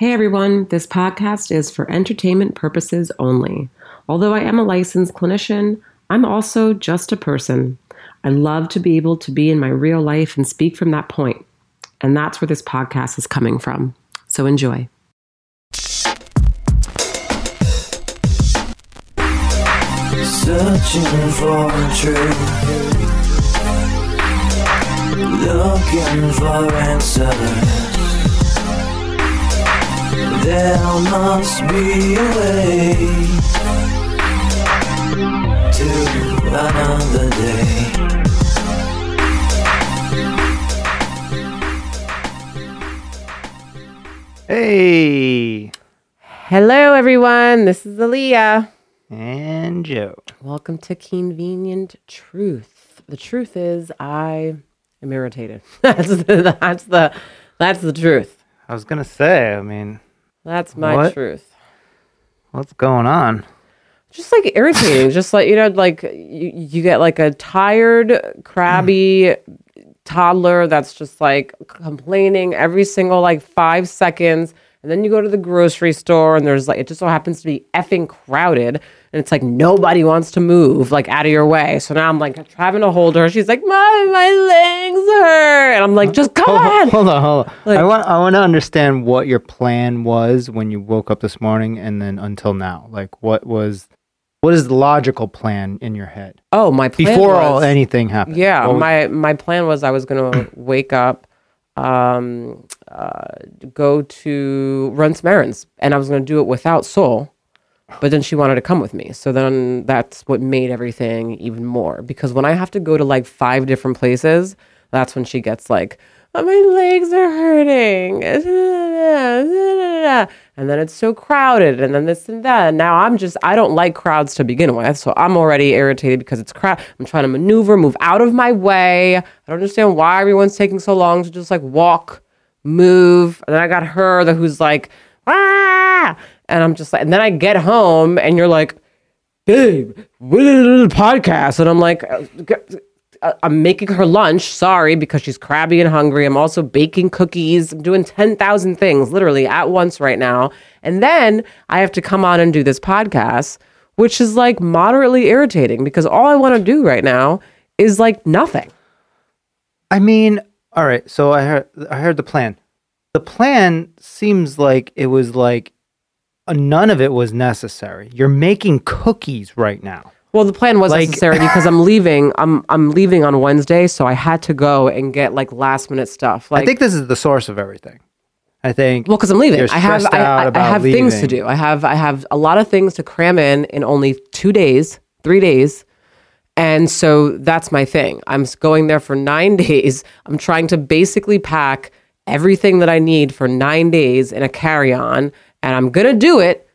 Hey everyone, this podcast is for entertainment purposes only. Although I am a licensed clinician, I'm also just a person. I love to be able to be in my real life and speak from that point. And that's where this podcast is coming from. So enjoy. Searching for truth, looking for answers. There must be a way to another day. Hey, Hello everyone, this is Aaliyah. and Joe. Welcome to Convenient Truth. The truth is I am irritated. that's the that's the that's the truth. I was gonna say, I mean, That's my What? truth. what's going on? just like irritating just like you know like you, you get like a tired crabby toddler that's just like complaining every single like five seconds and then you go to the grocery store and there's like it just so happens to be effing crowded and it's like nobody wants to move like out of your way so now i'm like having to hold her she's like my my legs hurt and i'm like just come Hold, on hold on, hold on. Like- I want, I want to understand what your plan was when you woke up this morning, and then until now. Like, what was, what is the logical plan in your head oh my plan before all anything happened? Yeah, was- my my plan was I was gonna wake up, um, uh, go to run some errands, and I was gonna do it without Soul. But then she wanted to come with me, so then that's what made everything even more. Because when I have to go to like five different places, that's when she gets like, oh, "My legs are hurting," and then it's so crowded, and then this and that. And now I'm just I don't like crowds to begin with, so I'm already irritated because it's crowd. I'm trying to maneuver, move out of my way. I don't understand why everyone's taking so long to just like walk, move. And then I got her who's like, ah, and I'm just like, and then I get home, and you're like, babe, podcast? And I'm like, uh, uh, I'm making her lunch. Sorry, because she's crabby and hungry. I'm also baking cookies. I'm doing 10,000 things literally at once right now. And then I have to come on and do this podcast, which is like moderately irritating because all I want to do right now is like nothing. I mean, all right. So I heard, I heard the plan. The plan seems like it was like uh, none of it was necessary. You're making cookies right now. Well, the plan was Like- necessary because I'm leaving. I'm I'm leaving on Wednesday, so I had to go and get like last minute stuff. Like I think this is the source of everything. I think. Well, because I'm leaving. You're I have stressed I, out I, I about have things to leaving. do. I have I have a lot of things to cram in in only two days, three days, and so that's my thing. I'm s- going there for nine days. I'm trying to basically pack everything that I need for nine days in a carry on, and I'm gonna do it.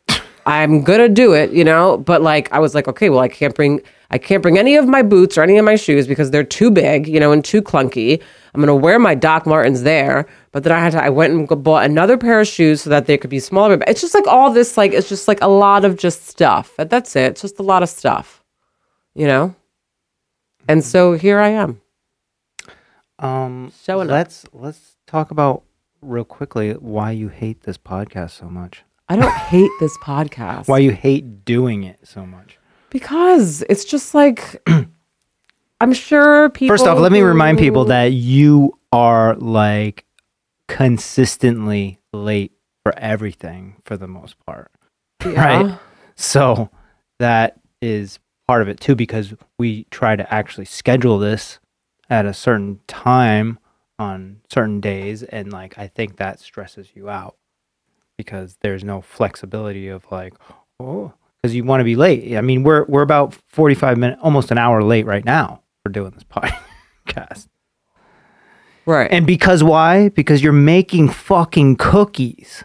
I'm gonna do it, you know. But like, I was like, okay, well, I can't bring, I can't bring any of my boots or any of my shoes because they're too big, you know, and too clunky. I'm gonna wear my Doc Martens there, but then I had to, I went and bought another pair of shoes so that they could be smaller. But it's just like all this, like, it's just like a lot of just stuff. But That's it. It's just a lot of stuff, you know. And so here I am. Um, Showing let's let's talk about real quickly why you hate this podcast so much. I don't hate this podcast. Why you hate doing it so much. Because it's just like I'm sure people. First off, let me remind people that you are like consistently late for everything for the most part. right? So that is part of it too, because we try to actually schedule this at a certain time on certain days. And like, I think that stresses you out because there's no flexibility of like, oh, because you want to be late. I mean, we're, we're about 45 minutes, almost an hour late right now for doing this podcast. Right. And because why? Because you're making fucking cookies.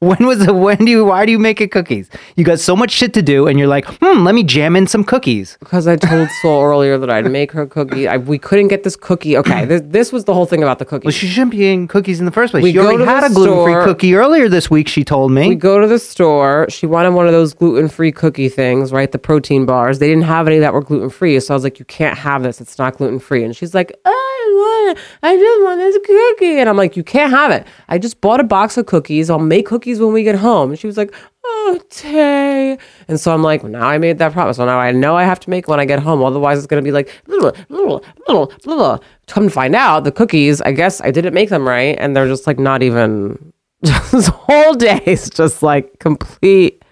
When was the when do you why do you make it cookies? You got so much shit to do, and you're like, hmm, let me jam in some cookies. because I told Soul earlier that I'd make her cookie. I, we couldn't get this cookie. Okay, this, this was the whole thing about the cookie. Well, she shouldn't be eating cookies in the first place. We she already had a gluten free store- cookie earlier this week. She told me. we go to the store. She wanted one of those gluten free cookie things, right? The protein bars. They didn't have any that were gluten free. So I was like, you can't have this. It's not gluten free. And she's like, I want it. I just want this cookie. And I'm like, you can't have it. I just bought a box of cookies. I'll make cookies when we get home. And she was like, oh, Tay. And so I'm like, well, now I made that promise. So now I know I have to make when I get home. Otherwise, it's going to be like, little, little, little, little. Come to find out, the cookies, I guess I didn't make them right. And they're just like not even, this whole day is just like complete.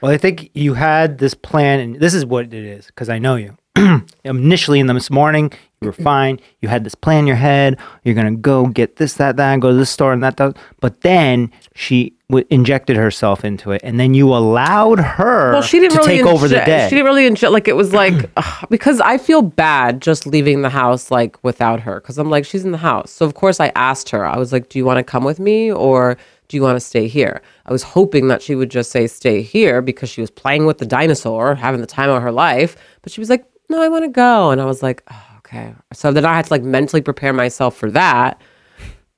Well, I think you had this plan, and this is what it is because I know you. Initially, in this morning, you were fine. You had this plan in your head. You're gonna go get this, that, that, go to this store and that, that. But then she w- injected herself into it, and then you allowed her Well, she didn't to really take over the inje- day. She didn't really enjoy. Like it was like ugh, because I feel bad just leaving the house like without her because I'm like she's in the house. So of course I asked her. I was like, "Do you want to come with me or do you want to stay here?" I was hoping that she would just say stay here because she was playing with the dinosaur, having the time of her life. But she was like, "No, I want to go," and I was like, oh, "Okay." So then I had to like mentally prepare myself for that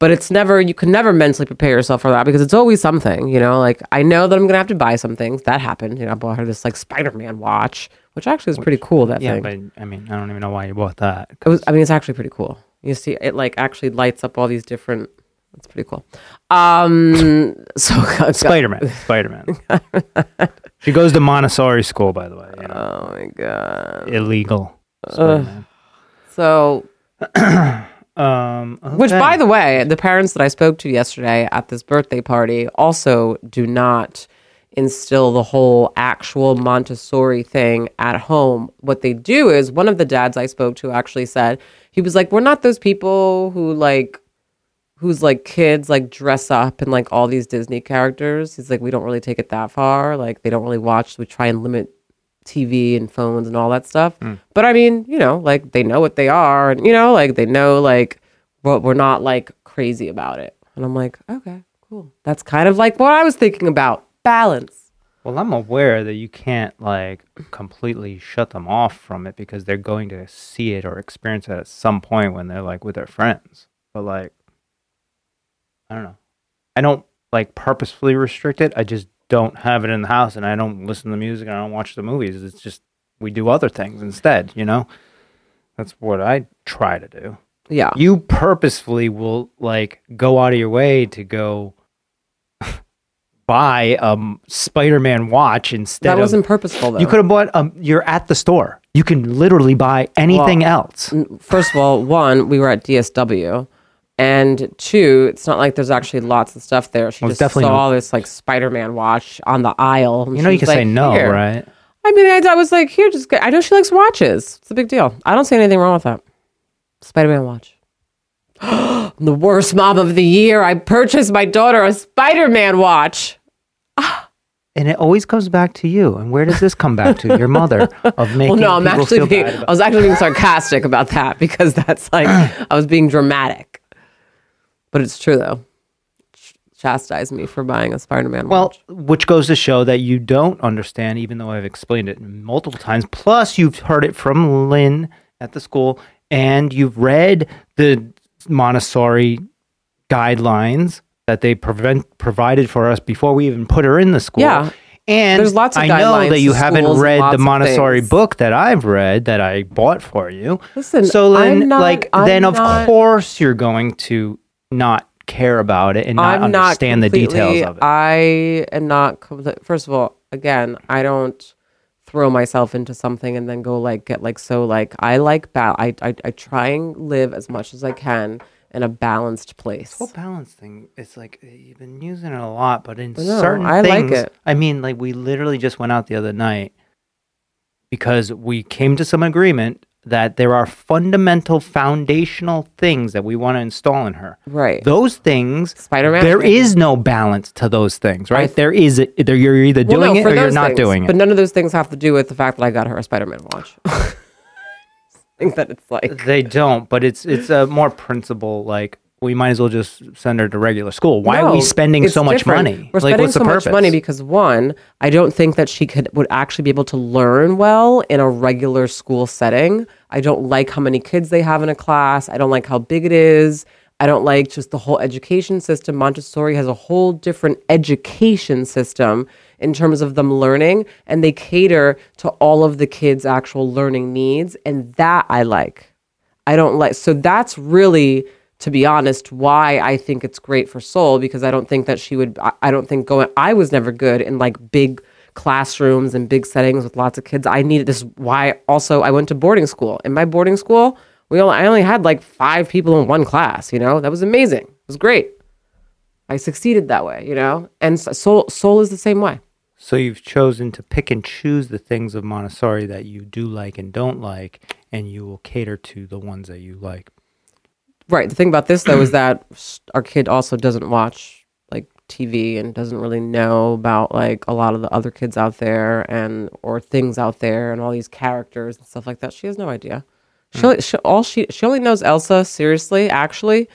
but it's never you can never mentally prepare yourself for that because it's always something you know like i know that i'm gonna have to buy some things that happened you know i bought her this like spider-man watch which actually is pretty cool that yeah, thing but I mean, I don't even know why you bought that. it was i mean it's actually pretty cool you see it like actually lights up all these different it's pretty cool um so Spider Man, Spider Man. she goes to Montessori school, by the way. You know, oh my god illegal. Spider-Man. So Um, Which, by the way, the parents that I spoke to yesterday at this birthday party also do not instill the whole actual Montessori thing at home. What they do is one of the dads I spoke to actually said, he was like, We're not those people who like, whose like kids like dress up in like all these Disney characters. He's like, We don't really take it that far. Like, they don't really watch. We try and limit TV and phones and all that stuff. Hmm. But I mean, you know, like they know what they are and you know, like they know like but we're not like crazy about it. And I'm like, okay, cool. That's kind of like what I was thinking about. Balance. Well, I'm aware that you can't like completely shut them off from it because they're going to see it or experience it at some point when they're like with their friends. But like, I don't know. I don't like purposefully restrict it. I just don't have it in the house and I don't listen to music and I don't watch the movies. It's just we do other things instead, you know? That's what I try to do. Yeah. You purposefully will like go out of your way to go buy a Spider-Man watch instead that wasn't purposeful though. you could have bought um you're at the store. You can literally buy anything else. First of all, one, we were at DSW. And two, it's not like there's actually lots of stuff there. She Well, just definitely saw this like Spider-Man watch on the aisle. You know you can was say no, "Here." right? I mean, I, I was like, here, just get, I know she likes watches. It's a big deal. I don't see anything wrong with that. Spider-Man watch. the worst mom of the year. I purchased my daughter a Spider-Man watch. And it always comes back to you. And where does this come back to? Your mother of making Well, no, I'm actually being, I was actually being sarcastic about that because that's like I was being dramatic. But it's true though. Ch- Chastise me for buying a Spider-Man Well, watch. which goes to show that you don't understand, even though I've explained it multiple times. Plus, you've heard it from Lynn at the school, and you've read the Montessori guidelines that they prevent provided for us before we even put her in the school. Yeah. And There's lots of I know that you haven't read the Montessori book that I've read that I bought for you. Listen, so then, not- like, I'm then of course you're going to not care about it and not I'm understand not the details of it. I am not. compl- First of all, again, I don't throw myself into something and then go like get like so like I like ba- I, I I try and live as much as I can in a balanced place. whole balance thing it's like uh, you've been using it a lot but in know, certain I like it. i mean like we literally just went out the other night because we came to some agreement that there are fundamental foundational things that we want to install in her Right. those things Spider-Man? there is no balance to those things right there is a, there you're either Well, doing no, it or you're not things, doing it. But none of those things have to do with the fact that I got her a Spider-Man watch. I think that it's like they don't but it's it's a more principle like we might as well just send her to regular school. Why are we No, spending it's so much different. money? We're like, spending what's so the much money because one, I don't think that she could would actually be able to learn well in a regular school setting. I don't like how many kids they have in a class. I don't like how big it is. I don't like just the whole education system. Montessori has a whole different education system in terms of them learning, and they cater to all of the kids' actual learning needs, and that I like. I don't like. So that's really, to be honest, why I think it's great for Soul because I don't think that she would. I- don't think going. I was never good in like big classrooms and big settings with lots of kids. I needed this. Why also I went to boarding school. In my boarding school, we only I only had like five people in one class. You know that was amazing. It was great. I succeeded that way. You know, and Soul Soul is the same way. So you've chosen to pick and choose the things of Montessori that you do like and don't like, and you will cater to the ones that you like. Right. The thing about this though is that our kid also doesn't watch like TV and doesn't really know about like a lot of the other kids out there and or things out there and all these characters and stuff like that. She has no idea. Hmm. She, she all she she only knows Elsa. Seriously, actually,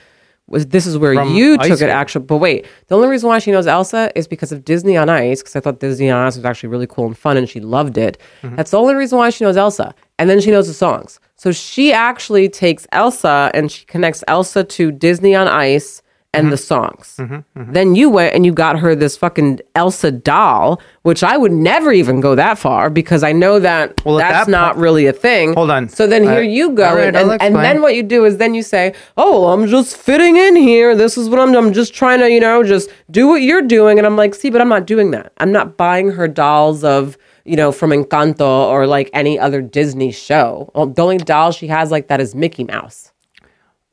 was this is where From you took it. Actually, but wait, the only reason why she knows Elsa is because of Disney on Ice. Because I thought Disney on Ice was actually really cool and fun, and she loved it. Mm-hmm. That's the only reason why she knows Elsa, and then she knows the songs. So she actually takes Elsa and she connects Elsa to Disney on Ice and the songs. Then you went and you got her this fucking Elsa doll, which I would never even go that far because I know that Well, that's that not really a thing. Hold on. So then Uh, here you go, right, and, and, and then what you do is then you say, "Oh, I'm just fitting in here. This is what I'm. I'm just trying to, you know, just do what you're doing." And I'm like, "See, but I'm not doing that. I'm not buying her dolls of." You know, from Encanto or like any other Disney show. Well, the only doll she has like that is Mickey Mouse.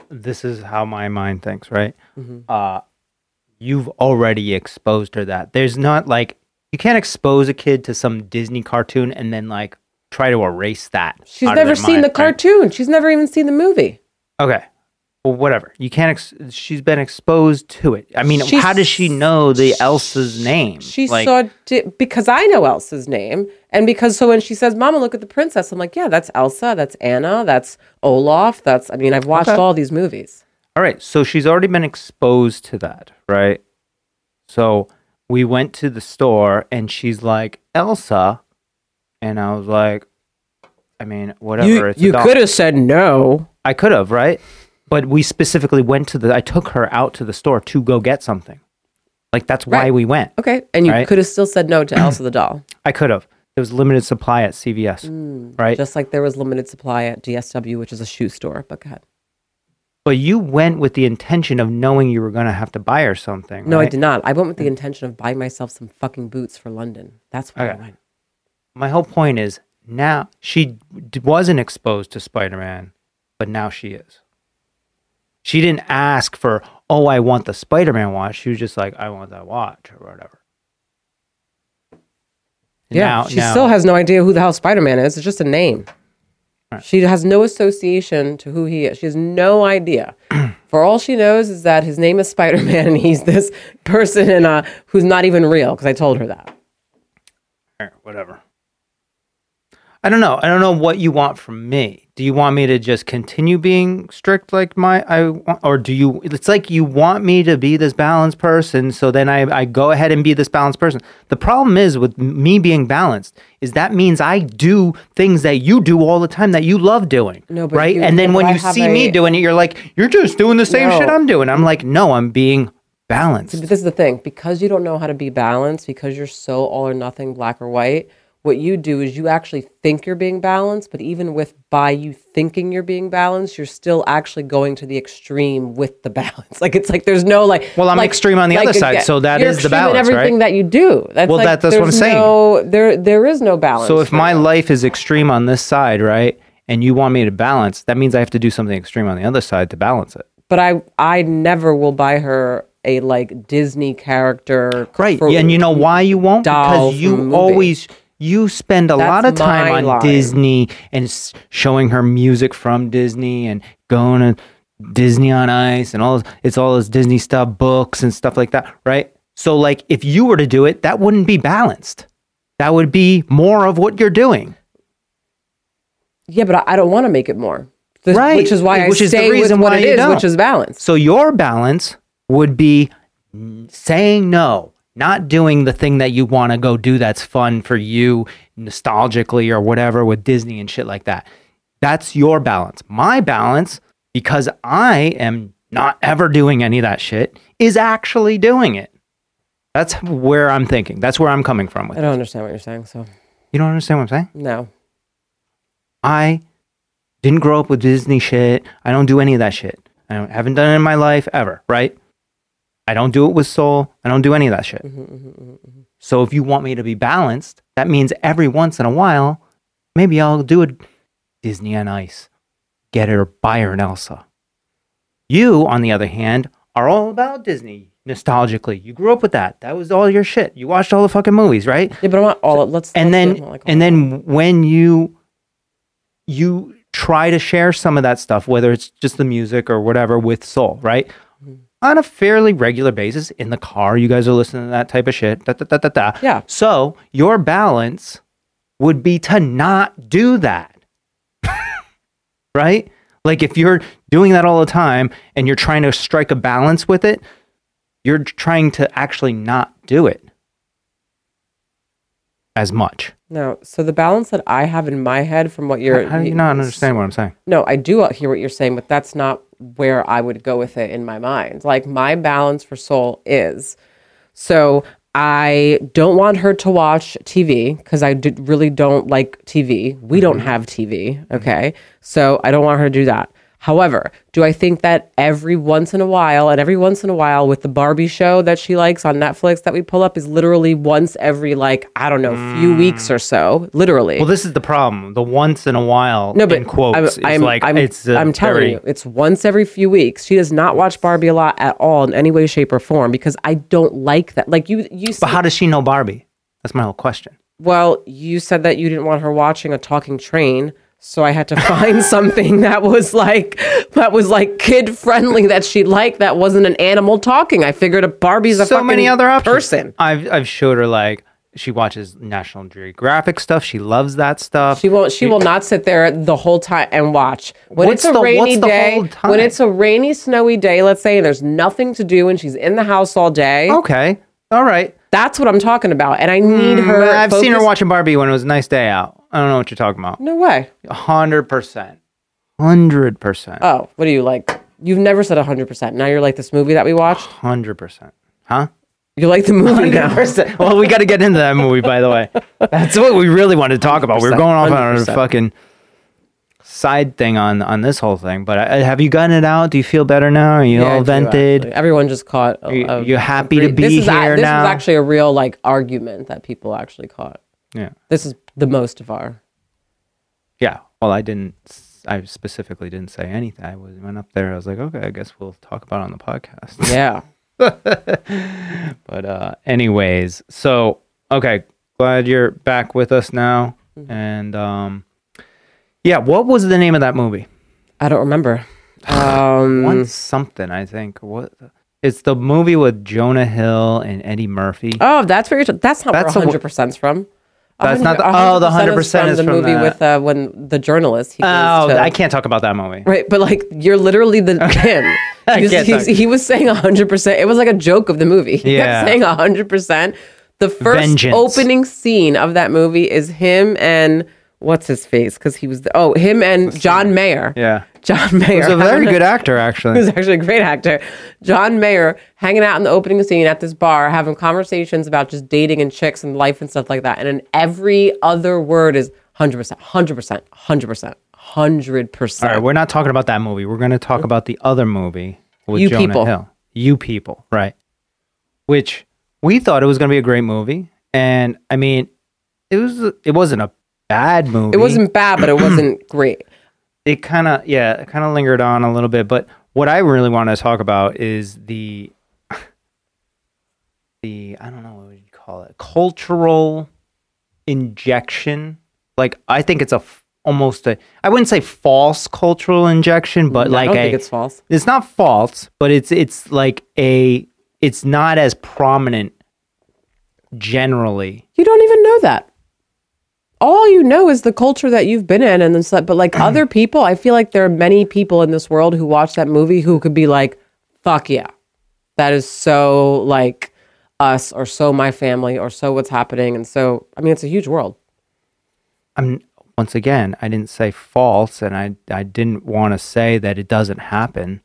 This is how my mind thinks, right? Mm-hmm. Uh, you've already exposed her that. There's not like you can't expose a kid to some Disney cartoon and then like try to erase that. She's never seen mind, the right? cartoon. She's never even seen the movie. Okay. Well, whatever. You can't. Ex- she's been exposed to it. I mean, She's- how does she know the Elsa's name? She like, saw di- because I know Elsa's name, and because so when she says, "Mama, look at the princess," I'm like, "Yeah, that's Elsa. That's Anna. That's Olaf. That's." I mean, I've watched Okay. all these movies. All right. So she's already been exposed to that, right? So we went to the store and she's like, Elsa. And I was like, I mean, whatever. You it's you could have said no. I could have, right? But we specifically went to the, I took her out to the store to go get something. Like, that's why Right. we went. Okay, and you Right. could have still said no to Elsa the doll, I could have. There was limited supply at CVS, mm. right? just like there was limited supply at DSW, which is a shoe store. But go ahead. But you went with the intention of knowing you were going to have to buy her something. No, I right? did not. I went with the intention of buying myself some fucking boots for London. That's why I Okay. went. My whole point is now she d- wasn't exposed to Spider Man, but now she is. She didn't ask for, oh, I want the Spider Man watch. She was just like, I want that watch or whatever. Yeah, Now- she now- still has no idea who the hell Spider Man is. It's just a name. She has no association to who he is. She has no idea. For all she knows is that his name is Spider Man and he's this person in a, who's not even real because I told her that. All right, whatever. I don't know. I don't know what you want from me. Do you want me to just continue being strict like my I want, or do you? It's like you want me to be this balanced person, so then I I go ahead and be this balanced person. The problem is with me being balanced is that means I do things that you do all the time that you love doing. No, but right? you- and then when I you see me doing it, you're like, you're just doing the same No. shit I'm doing. I'm like, no, I'm being balanced. But this is the thing because you don't know how to be balanced, because you're so all or nothing, black or white, what you do is you actually think you're being balanced, but even with by you thinking you're being balanced, you're still actually going to the extreme with the balance. Like it's like there's no like. Well, I'm like- extreme on the other side, so that is the balance, everything right? that you do. That's Well, like, that- that's what I'm saying. No, there there is no balance. So if my you. life is extreme on this side, right, and you want me to balance, that means I have to do something extreme on the other side to balance it. but I I never will buy her a like Disney character. Right. yeah, and you know why you won't? Because you movie. You spend a lot of time on line. Disney and showing her music from Disney and going to Disney on Ice and all it's all this Disney stuff, books and stuff like that, right? So like if you were to do it, that wouldn't be balanced. That would be more of what you're doing. Yeah, but I, I don't want to make it more. This- Right. Which is why I Which is the stay with reason what why it don't. which is balance. So your balance would be saying no, not doing the thing that you want to go do that's fun for you nostalgically or whatever with Disney and shit like that. That's your balance. My balance, because I am not ever doing any of that shit, is actually doing it. That's where I'm thinking. That's where I'm coming from with I don't understand what you're saying. So You don't understand what I'm saying? no. I didn't grow up with Disney shit. I don't do any of that shit. I don't, haven't done it in my life ever, right? I don't do it with Soul. I don't do any of that shit. Mm-hmm, mm-hmm, mm-hmm, so if you want me to be balanced, that means every once in a while, maybe I'll do a Disney on Ice, get her, buy her an Elsa. You, on the other hand, are all about Disney nostalgically. You grew up with that. That was all your shit. You watched all the fucking movies, right? Yeah, but I want all. Let's. and let's then like and then when you you try to share some of that stuff whether it's just the music or whatever with soul right Mm-hmm. On a fairly regular basis in the car you guys are listening to that type of shit da, da, da, da, da. Yeah. so your balance would be to not do that right like if you're doing that all the time and you're trying to strike a balance with it you're trying to actually not do it as much No, so the balance that I have in my head from what you're how do you not understand what I'm saying? No, I do hear what you're saying, but that's not where I would go with it in my mind. Like my balance for soul is so I don't want her to watch TV because I d- really don't like TV. We don't mm-hmm. have TV. Mm-hmm. Okay. So I don't want her to do that. However, do I think that every once in a while, and every once in a while with the Barbie show that she likes on Netflix that we pull up is literally once every, like, I don't know, few mm. weeks or so, literally. Well, this is the problem. The once in a while, No, but in quotes, I'm, is I'm, like I'm, it's. I'm telling very- you, it's once every few weeks. She does not watch Barbie a lot at all in any way, shape, or form because I don't like that. Like you, you. But how does she know Barbie? That's my whole question. well, you said that you didn't want her watching a talking train, so I had to find something that was like that was like kid friendly that she liked. That wasn't an animal talking. I figured a Barbie's a so fucking many other options. person. I've I've showed her like she watches National Geographic stuff. She loves that stuff. She won't. She will not sit there the whole time and watch. When What's it's a the- rainy day, when it's a rainy, snowy day, let's say, and there's nothing to do, and she's in the house all day. okay, all right. That's what I'm talking about, and I need hmm, her. I've seen her watching Barbie when it was a nice day out. I don't know what you're talking about. No way. Hundred percent, hundred percent, Oh, what are you like? You've never said 100. percent Now you're like this movie that we watched. hundred percent. Huh? You like the movie now. 100%. Well, we got to get into that movie, by the way. That's what we really wanted to talk about. We were going off on a 100%. fucking side thing on on this whole thing. But uh, have you gotten it out? Do you feel better now? Are you Yeah, all do, vented? actually. Everyone just caught. a- You- a- you happy a to be this is a- this now? was actually a real like argument that people actually caught. Yeah. This is the most of our. Yeah. Well, I didn't. I specifically didn't say anything. I was, went up there. I was like, okay, I guess we'll talk about it on the podcast. Yeah. but uh, anyways, so okay, glad you're back with us now. Mm-hmm. And um, yeah, what was the name of that movie? I don't remember. Um, One something, I think. What? It's the movie with Jonah Hill and Eddie Murphy. Oh, that's where you're. T- that's not That's where 100 percent from. That's not the- 100% oh, the 100% from is the from movie that. with uh, when the journalist. He Oh, to- I can't talk about that movie. Right, but like you're literally the him. I He was, can't he's- he was saying hundred percent. It was like a joke of the movie. He Yeah. kept saying hundred percent. The first Vengeance. opening scene of that movie is him and what's his face because he was the, oh him and John Mayer. Yeah, John Mayer. he's a very good actor, actually. Who's actually a great actor. John Mayer hanging out in the opening scene at this bar, having conversations about just dating and chicks and life and stuff like that. And then every other word is 100%, 100%, 100%, 100%. All right, we're not talking about that movie. We're going to talk about the other movie with You Jonah People. Hill. You people, right? Which we thought it was going to be a great movie, and I mean, it was. It wasn't a bad movie. it wasn't bad, but it wasn't great. It kind of yeah, it kind of lingered on a little bit. But what I really want to talk about is the the I don't know what would you call it cultural injection. Like I think it's a f- almost a I wouldn't say false cultural injection, but I like don't a think it's false. it's not false, but it's it's like a it's not as prominent generally. You don't even know that. All you know is the culture that you've been in and then but like other people i feel like there are many people in this world who watch that movie who could be like fuck yeah that is so like us or so my family or so what's happening and so i mean it's a huge world I'm once again, I didn't say false and I I didn't want to say that it doesn't happen,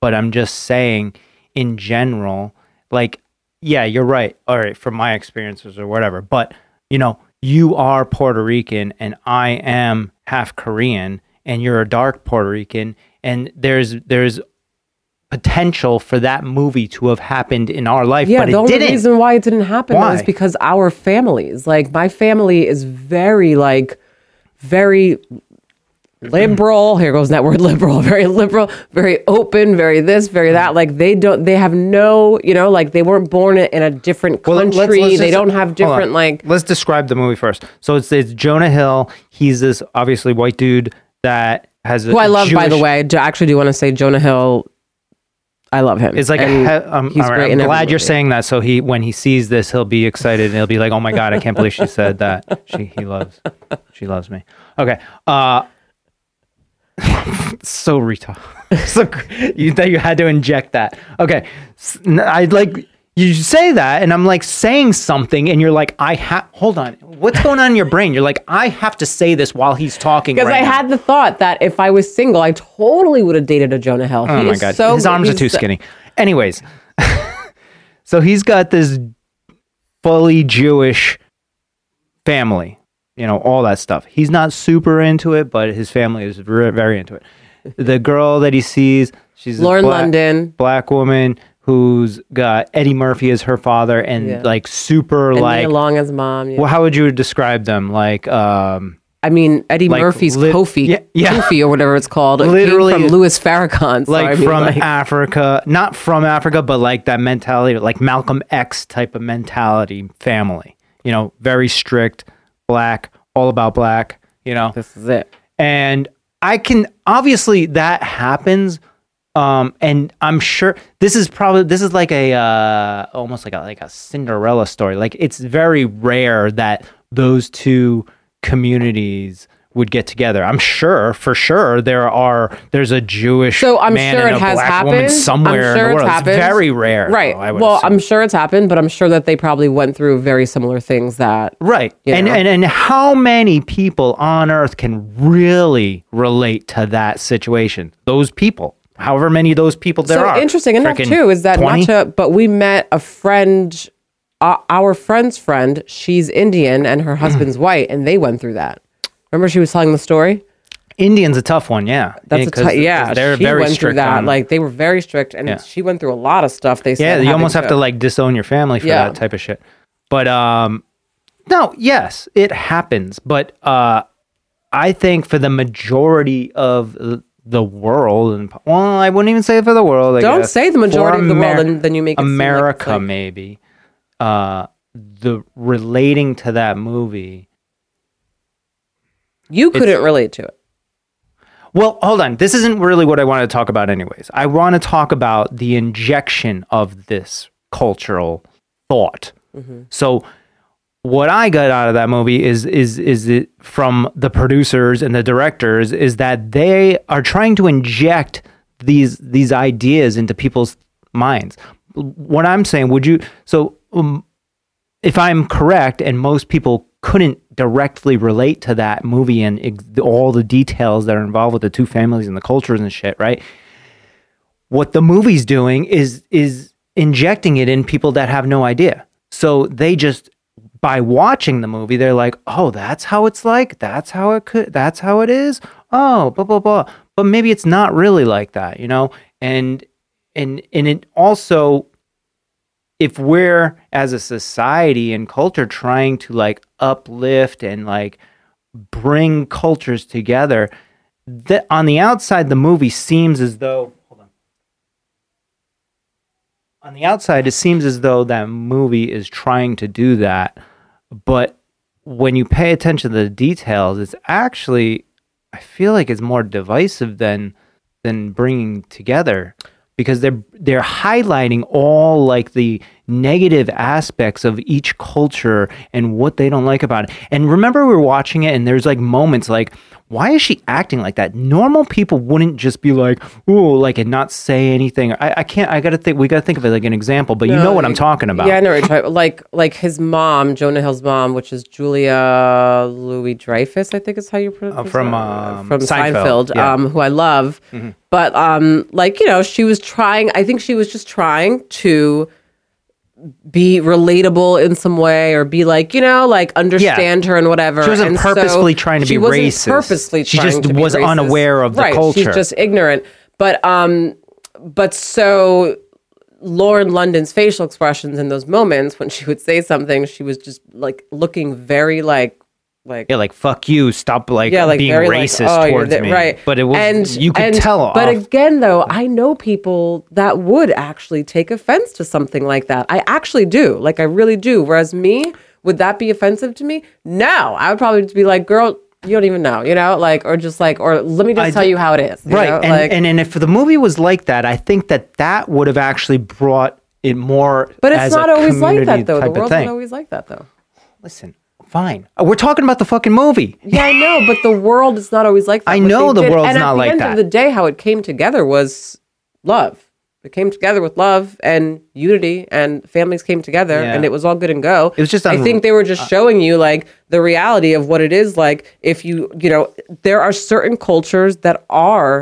but I'm just saying in general, like yeah, you're right. All right, from my experiences or whatever, but you know, you are Puerto Rican and I am half Korean and you're a dark Puerto Rican and there's there's potential for that movie to have happened in our life, yeah but the it only didn't. reason why it didn't happen Why? is because our families like my family is very like very liberal here goes that word liberal very liberal very open very this very that like they don't they have no you know like they weren't born in a different Well, country let's- let's they just- don't have different like Let's describe the movie first. So it's it's Jonah Hill. He's this obviously white dude that has a who i love by the way do, actually do want to say jonah hill i love him It's like a he- um, he's right, great I'm glad you're movie. saying that. So he when he sees this, he'll be excited and he'll be like, "Oh my god, I can't believe she said that. She he loves she loves me." Okay. Uh so retard. so you that you had to inject that. Okay. I like you say that and I'm like saying something and you're like I have hold on. What's going on in your brain? You're like I have to say this while he's talking because right I now." had the thought that if I was single, I totally would have dated a Jonah Hill. Oh He my god, so his arms are too so- skinny. Anyways, so he's got this fully Jewish family, you know, all that stuff. He's not super into it, but his family is very, very into it. The girl that he sees, she's a Lauren black, London. black woman who's got Eddie Murphy as her father, and Yeah. like super And like. Long as mom. Yeah. Well, how would you describe them? Like, um, I mean, Eddie Like, Murphy's lit- Kufi, yeah, yeah. Kufi or whatever it's called, it Literally- from Louis Farrakhan. So like I mean, from like, Africa, not from Africa, but like that mentality, like Malcolm X type of mentality family. You know, very strict, black, all about black. You know, this is it. and I can obviously that happens. Um, and I'm sure this is probably this is like a uh, almost like a like a Cinderella story. Like it's very rare that those two communities would get together. I'm sure, for sure, there are there's a Jewish So I'm man sure and it a has black woman happened. somewhere I'm sure in the it's world. happened. It's very rare, Right. though, well, assume. I'm sure it's happened, but I'm sure that they probably went through very similar things that. Right. And, know? and and how many people on earth can really relate to that situation? Those people. However many of those people there so are. interesting enough too is that 20? not to, but we met a friend, uh, our friend's friend. She's Indian and her husband's white, and they went through that. Remember, she was telling the story. Indian's a tough one, yeah. That's Yeah, a t- they're she very went through strict that. on- Like they were very strict, and Yeah. she went through a lot of stuff. They said yeah, you almost have to like disown your family for Yeah. that type of shit. But um no, yes, it happens, but uh I think for the majority of the- world and well, I wouldn't even say for the world. I Don't guess. say the majority For of the world, and then you make it seem like America like- maybe uh the relating to that movie You couldn't relate to it. Well, hold on. This isn't really what I want to talk about, anyways. I want to talk about the injection of this cultural thought. So, what I got out of that movie is is is it from the producers and the directors is that they are trying to inject these these ideas into people's minds. What I'm saying, would you? So, um, if I'm correct, and most people couldn't directly relate to that movie and ex- all the details that are involved with the two families and the cultures and shit, right? What the movie's doing is is injecting it in people that have no idea. So they just by watching the movie, they're like, "Oh, that's how it's like. That's how it could. That's how it is. Oh, blah blah blah." But maybe it's not really like that, you know. And and and it also if we're as a society and culture trying to like uplift and like bring cultures together that on the outside the movie seems as though hold on. On the outside it seems as though that movie is trying to do that but when you pay attention to the details it's actually i feel like it's more divisive than than bringing together because they're they're highlighting all like the negative aspects of each culture and what they don't like about it. And remember, we were watching it, and there's like moments like, why is she acting like that? Normal people wouldn't just be like, ooh, like, and not say anything. I, I can't, I gotta think, we gotta think of it like an example, but you know what I'm talking about. Yeah, I know what you're talking Like, like his mom, Jonah Hill's mom, which is Julia Louis Dreyfus, I think is how you pronounce Uh, from, it. um, from Seinfeld, Seinfeld, yeah. um, who I love. Mm-hmm. But um, like you know, she was trying. I think she was just trying to be relatable in some way or be like you know like understand her and whatever She wasn't And so purposefully trying to she be wasn't racist. purposely She trying just to be was unaware of the right, culture. she's just ignorant but um but so Lauren London's facial expressions in those moments when she would say something, she was just like looking very like like yeah, like fuck you, stop like, yeah, like being very racist like, oh, towards the- me. right? But it was and you could and- tell But off. again, though, I know people that would actually take offense to something like that. I actually do, like I really do. Whereas me, would that be offensive to me? No, I would probably just be like, girl. You don't even know, you know, like, or just like, or let me just I tell d- you how it is, you right know? and, like, and and if the movie was like that i think that that would have actually brought it more but it's not always like that, though. The world's not always like that, though. listen fine Uh, we're talking about the fucking movie Yeah, I know, but the world is not always like that. I What know they the did- world's and not like that. at the end that. of the day, how it came together was love. It came together with love and unity, and families came together, Yeah. and it was all good and go. It was just I think they were just showing you like the reality of what it is like. If you, you know, there are certain cultures that are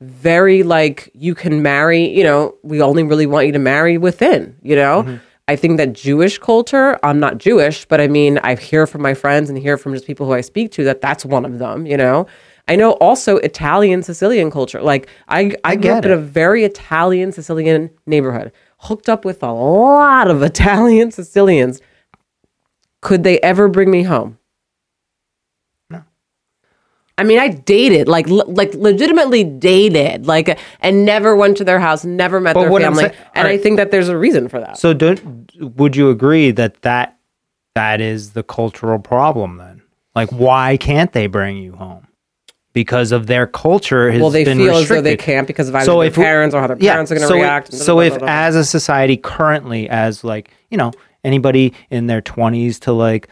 very like you can marry. You know, we only really want you to marry within. You know. I think that Jewish culture, I'm not Jewish, but I mean, I hear from my friends and hear from just people who I speak to that that's one of them, you know? I know also Italian Sicilian culture. Like, I, I, grew get up in a very Italian Sicilian neighborhood, hooked up with a lot of Italian Sicilians. Could they ever bring me home? I mean, I dated, like, le- like legitimately dated, like, and never went to their house, never met But their family, saying- and I think that there's a reason for that. so don't would you agree that that that is the cultural problem then like why can't they bring you home because of their culture has well, they feel as though they can't because of either so their if parents or how their parents are going to so react. and so blah, if blah, blah, blah. as a society currently as like you know anybody in their 20s to like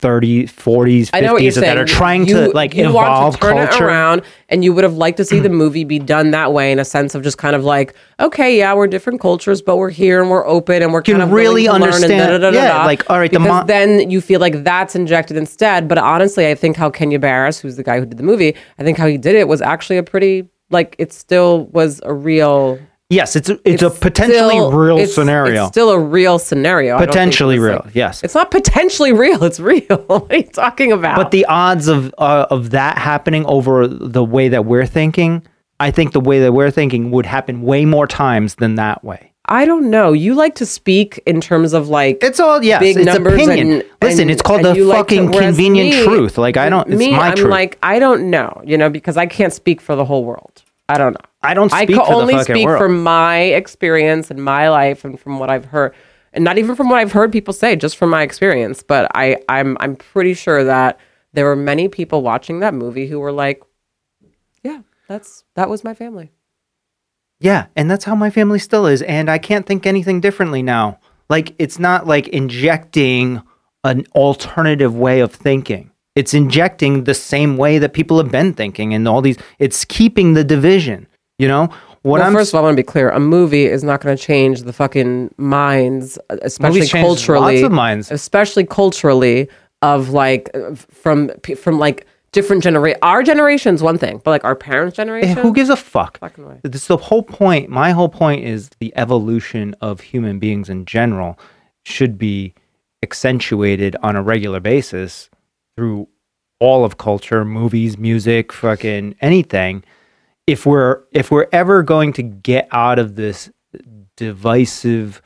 30s 40s I know what you're 50s saying. that are trying you, to like you evolve to turn culture it around, and you would have liked to see the movie be done that way, in a sense of just kind of like, okay, yeah, we're different cultures, but we're here and we're open and we're kind of really willing to learn and understand- da, da, da, yeah, like, all right, the mo- then you feel like that's injected instead. But honestly, I think how Kenya Barris, who's the guy who did the movie, I think how he did it was actually a pretty like it still was a real. Yes it's a, it's, a potentially still- real it's- scenario It's still a real scenario. I don't think potentially real like- yes It's not potentially real. It's real. what are you talking about? But the odds of uh, of that happening over the way that we're thinking, I think the way that we're thinking would happen way more times than that way. I don't know. You like to speak in terms of like It's all yes, big it's numbers opinion. and Listen, and- it's called the you like to- fucking convenient me- truth. Like I don't, it's me, my I'm truth. like I don't know, you know, because I can't speak for the whole world. I don't know. I don't I speak can only speak world. from my experience and my life and from what I've heard, and not even from what I've heard people say, just from my experience. But I, I'm, I'm pretty sure that there were many people watching that movie who were like, "Yeah, that's that was my family." Yeah, and that's how my family still is, and I can't think anything differently now. Like it's not like injecting an alternative way of thinking. It's injecting the same way that people have been thinking, and all these. It's keeping the division. You know what well, I'm first of all, I want to be clear: a movie is not going to change the fucking minds, uh, especially culturally. lots of minds. especially culturally, of like uh, from from like different generation. Our generation's one thing, but like our parents' Eh, generation, Who gives a fuck? Fucking way. This the whole point. My whole point is the evolution of human beings in general should be accentuated on a regular basis through all of culture, movies, music, fucking anything. If we're if we're ever going to get out of this divisive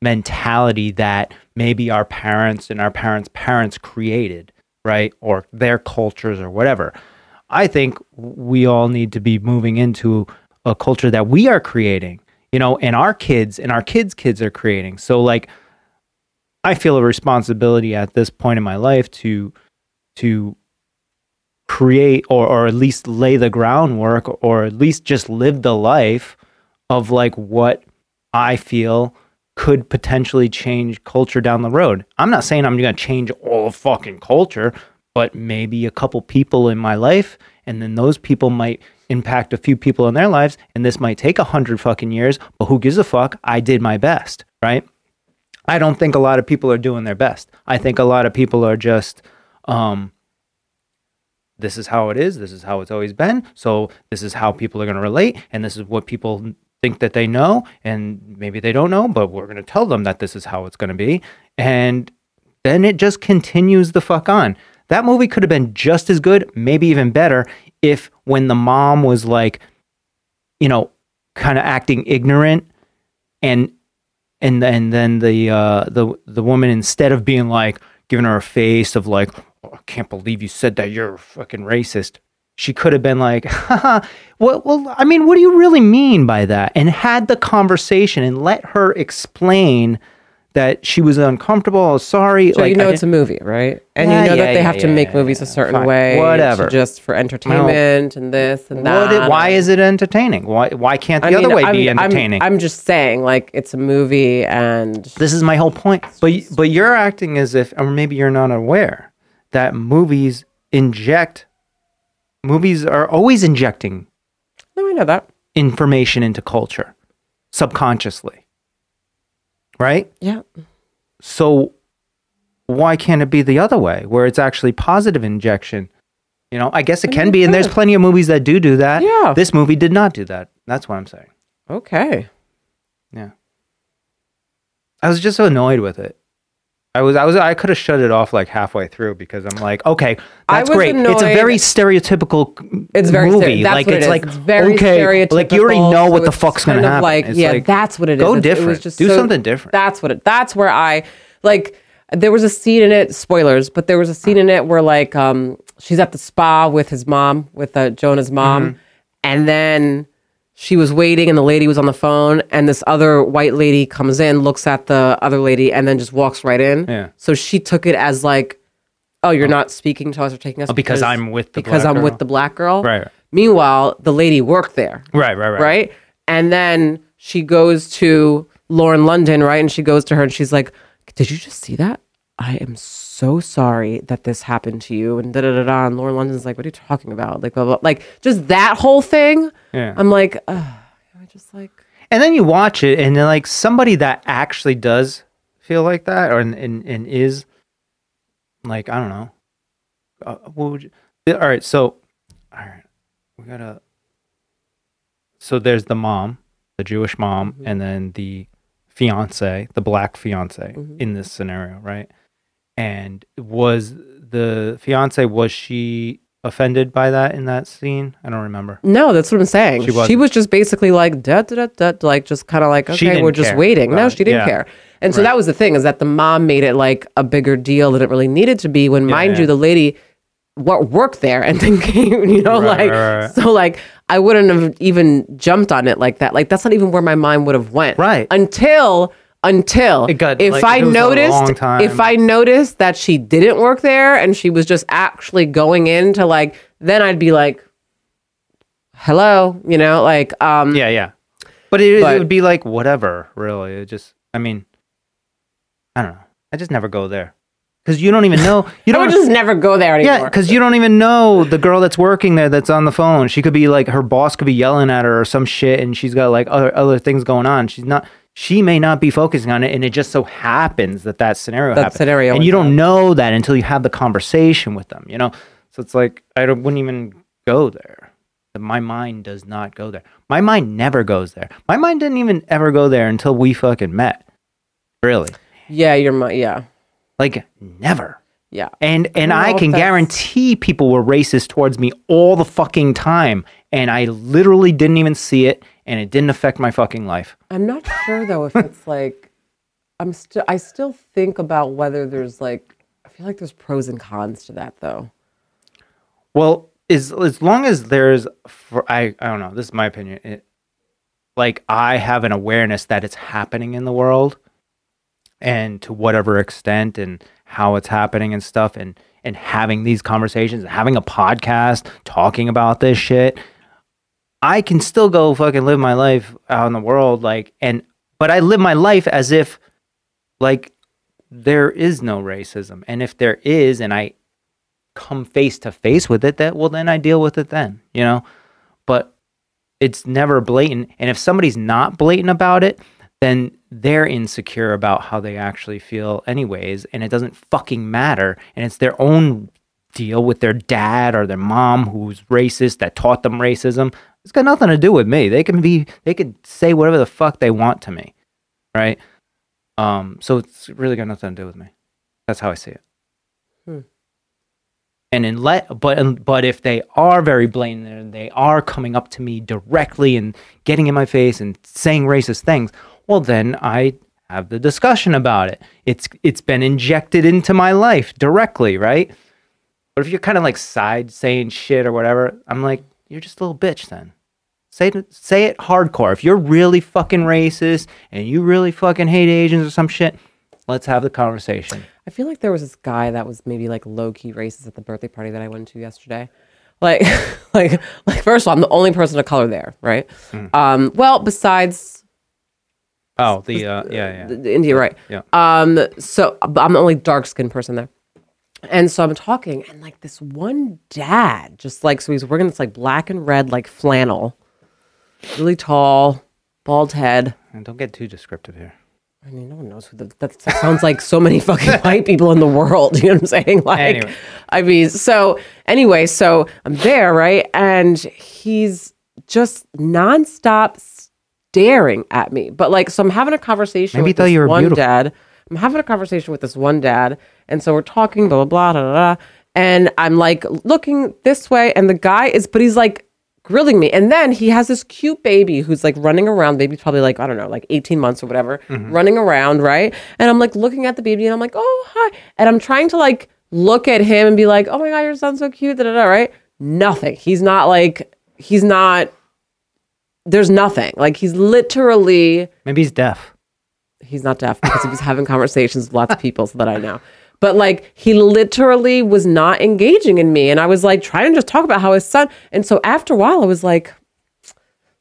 mentality that maybe our parents and our parents' parents created, right? Or their cultures or whatever. I think we all need to be moving into a culture that we are creating, you know, and our kids and our kids' kids are creating. So like I feel a responsibility at this point in my life to to create or, or at least lay the groundwork or at least just live the life of like what I feel could potentially change culture down the road. I'm not saying I'm going to change all of fucking culture, but maybe a couple people in my life, and then those people might impact a few people in their lives, and this might take a hundred fucking years, but who gives a fuck? I did my best, right? I don't think a lot of people are doing their best. I think a lot of people are just, um, this is how it is. This is how it's always been. So this is how people are going to relate, and this is what people think that they know, and maybe they don't know, but we're going to tell them that this is how it's going to be, and then it just continues the fuck on. That movie could have been just as good, maybe even better, if when the mom was like, you know, kind of acting ignorant and and and then the uh the the woman instead of being like giving her a face of like Oh, I can't believe you said that you're fucking racist she could have been like Haha, well well I mean what do you really mean by that and had the conversation and let her explain that she was uncomfortable oh, sorry So like you know it's a movie, right? And Yeah, you know yeah, that they yeah, have to make movies a certain Fine. way, Whatever. just for entertainment and this and that. it- why is it entertaining why why can't the I mean, other way I'm, be I'm- entertaining I'm, just saying, like it's a movie, and This is my whole point. But but you're acting as if, or maybe you're not aware that movies inject. Movies are always injecting no, I know that. information into culture, subconsciously. Right. Yeah, So why can't it be the other way, where it's actually positive injection? You know, I guess it I can be, and there's plenty of movies that do do that. Yeah. This movie did not do that. That's what I'm saying. okay. Yeah. I was just so annoyed with it. I was, I was, I could have shut it off like halfway through because I'm like, okay, that's great. It's a very stereotypical It's very movie. that's like it it's like It's very okay, like you already know so what the fuck's gonna happen. Like, It's yeah, like, that's what it is. go It's- It different. was just Do so- something different. That's what it. That's where I like. There was a scene in it. Spoilers, but there was a scene in it where like um she's at the spa with his mom, with uh, Jonah's mom, Mm-hmm. and then she was waiting, and the lady was on the phone, and this other white lady comes in, looks at the other lady, and then just walks right in. Yeah. So she took it as like, oh, you're oh. not speaking to us or taking us Oh, because I'm with the because black I'm girl. with the black girl. Right, right. Meanwhile, the lady worked there right, right, right, right? And then she goes to Lauren London, right? And she goes to her and she's like, Did you just see that? I am so sorry that this happened to you. And da da da da. And Lauren London's like, What are you talking about? Like, blah, blah. like just that whole thing. Yeah. I'm like, Ugh. I just like, And then you watch it, and then like somebody that actually does feel like that, or and and, and is like I don't know. Uh, what would you? All right, so all right, we gotta. So there's the mom, the Jewish mom, and then the fiance, the black fiance in this scenario, right? And was the fiance was she offended by that in that scene? I don't remember. no, that's what I'm saying. She She, wasn't. was just basically like, da da da da, like just kind of like, okay, we're just care waiting. No, she didn't Yeah. care. And so Right. that was the thing is that the mom made it like a bigger deal than it really needed to be. When, mind yeah. you, the lady what worked there and then came, you know, Right, like right, right. so like I wouldn't have even jumped on it like that. Like that's not even where my mind would have went. Right. Until until It got, if like, I it was a long noticed if I noticed that she didn't work there and she was just actually going into like then I'd be like hello, you know, like um Yeah, yeah. But it, it would be like whatever, really. It just, I mean, I don't know. I just never go there because you don't even know. You don't. just never go there anymore. yeah, because you don't even know the girl that's working there that's on the phone. She could be like her boss could be yelling at her or some shit, and she's got like other other things going on. She's not. She may not be focusing on it, and it just so happens that that scenario That happened. scenario and you don't know that until you have the conversation with them. You know, so it's like I don't, wouldn't even go there. My mind does not go there. My mind never goes there. My mind didn't even ever go there until we fucking met. Really, yeah, you're my yeah. like never. Yeah. And and don't I can guarantee people were racist towards me all the fucking time, and I literally didn't even see it, and it didn't affect my fucking life. I'm not sure though if it's like I'm still I still think about whether there's like I feel like there's pros and cons to that though. Well, as as long as there's, for I I don't know. This is my opinion. It, like I have an awareness that it's happening in the world, and to whatever extent, and how it's happening and stuff, and and having these conversations, having a podcast, talking about this shit. I can still go fucking live my life out in the world, like, and but I live my life as if like there is no racism. And if there is and I come face to face with it, that well then I deal with it then, you know? But it's never blatant. And if somebody's not blatant about it, then they're insecure about how they actually feel anyways and it doesn't fucking matter and it's their own deal with their dad or their mom who's racist that taught them racism it's got nothing to do with me. They can be they can say whatever the fuck they want to me right? Um so it's really got nothing to do with me. That's how i see it. Hmm. and in let but but if they are very blatant and they are coming up to me directly and getting in my face and saying racist things well then i have the discussion about it. It's it's been injected into my life directly right? But if you're kind of like side saying shit or whatever i'm like you're just a little bitch then say it, say it hardcore if you're really fucking racist and you really fucking hate asians or some shit let's have the conversation I feel like there was this guy that was maybe like low key racist at the birthday party that I went to yesterday. Like, like, like. First of all, I'm the only person of color there, right? Um, well, besides oh the uh, yeah yeah the- the India, right? Yeah. Um, so but I'm the only dark skinned person there. And so I'm talking, and like this one dad, just like, so he's wearing this like black and red, like flannel, really tall, bald head. and don't get too descriptive here I mean, no one knows who the, that sounds like so many fucking white people in the world. You know what I'm saying? Like, Anyway. I mean, so anyway, so I'm there, right? And he's just nonstop staring at me. But like, so I'm having a conversation Maybe with this you were one beautiful. dad. I'm having a conversation with this one dad. And so we're talking, blah, blah, blah, blah, blah. And I'm like looking this way, and the guy is, but he's like grilling me. And then he has this cute baby who's like running around, baby's probably like, I don't know, like 18 months or whatever, mm-hmm. running around, right? And I'm like looking at the baby and I'm like, oh, hi. And I'm trying to like look at him and be like, oh my God, your son's so cute, da da da, right? Nothing. He's not like, he's not, there's nothing. Like he's literally, maybe he's deaf he's not deaf because he was having conversations with lots of people so that I know. But like he literally was not engaging in me. And I was like trying to just talk about how his son and so after a while I was like,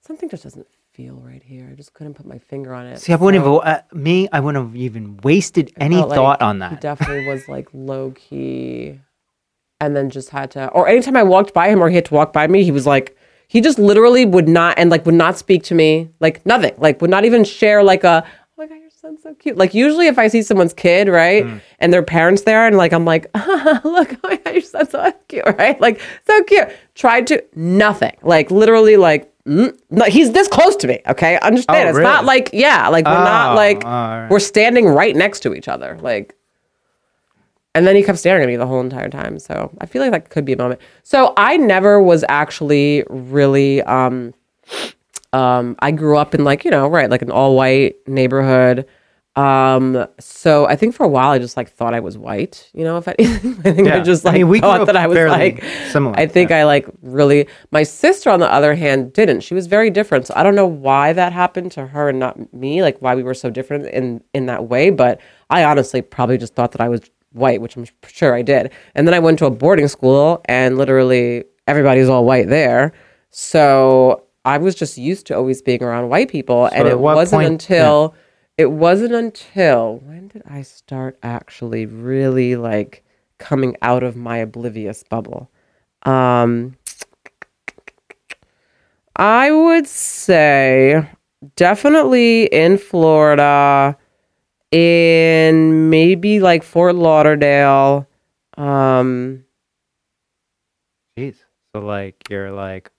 something just doesn't feel right here. I just couldn't put my finger on it. see i wouldn't So have uh, me i wouldn't have even wasted any like thought on He that definitely was like low key and then just had to or anytime I walked by him or he had to walk by me, he was like he just literally would not and like would not speak to me. Like nothing. Like would not even share like a oh my god, your son's so cute. Like usually if I see someone's kid, right, and their parents there, and like I'm like, look, oh my god, your son's so cute, right? Like so cute. Tried to nothing. Like literally, like mm, no, he's this close to me. Okay, understand? Oh, it's not like yeah, like we're not Oh, like oh, all right. we're standing right next to each other, like. And then he kept staring at me the whole entire time. So I feel like that could be a moment. So I never was actually really um um I grew up in like, you know, right, like an all white neighborhood. Um so I think for a while I just like thought I was white, you know, if anything. I think I Yeah. just I like mean, we thought that I was like similar, I think I like really my sister on the other hand didn't. She was very different. So I don't know why that happened to her and not me, like why we were so different in in that way, but I honestly probably just thought that I was white, which I'm sure I did. And then I went to a boarding school and literally everybody's all white there. So I was just used to always being around white people and it wasn't point- until it wasn't until when did I start actually really like coming out of my oblivious bubble? Um I would say definitely in Florida, in maybe like Fort Lauderdale. Um, Jeez. So like you're like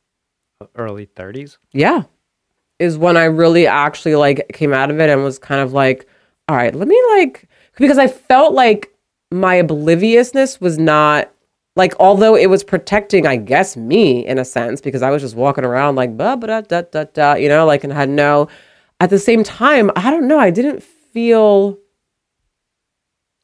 early 30s. yeah, is when I really actually like came out of it and was kind of like, all right, let me like, because I felt like my obliviousness was not like, although it was protecting, I guess, me in a sense, because I was just walking around like, ba da da da da, you know, like, and had no, at the same time, I don't know, I didn't feel,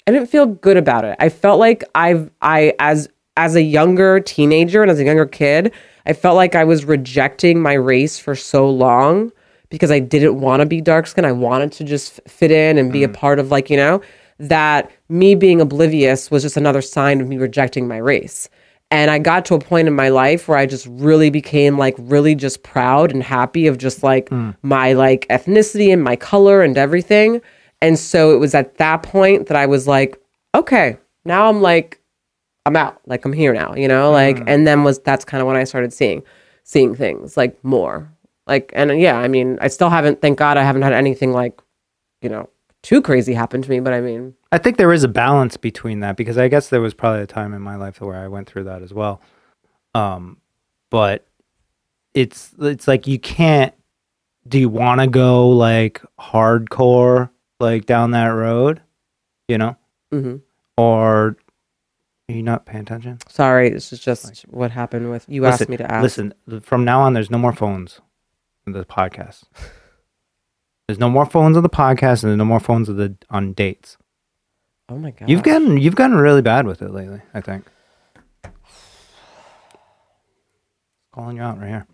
I didn't feel good about it. I felt like I've, I, as, as a younger teenager and as a younger kid, I felt like I was rejecting my race for so long because I didn't want to be dark skinned. I wanted to just fit in and be a mm. part of like, you know, that me being oblivious was just another sign of me rejecting my race. And I got to a point in my life where I just really became like really just proud and happy of just like mm. my like ethnicity and my color and everything. And so it was at that point that I was like, okay, now I'm like, I'm out. Like I'm here now, you know? Like, and then was that's kind of when I started seeing seeing things like more. Like, and yeah, I mean, I still haven't, thank God, I haven't had anything like, you know, too crazy happen to me, but I mean, I think there is a balance between that because I guess there was probably a time in my life where I went through that as well. Um, but it's it's like you can't. Do you want to go like hardcore like down that road? You know, mhm. or are you not paying attention? sorry, this is just what happened with you asked me to ask. Listen, from now on, there's no more phones in the podcast. There's no more phones on the podcast, and there's no more phones of the on dates. Oh my God. You've gotten you've gotten really bad with it lately. I think. Calling you out right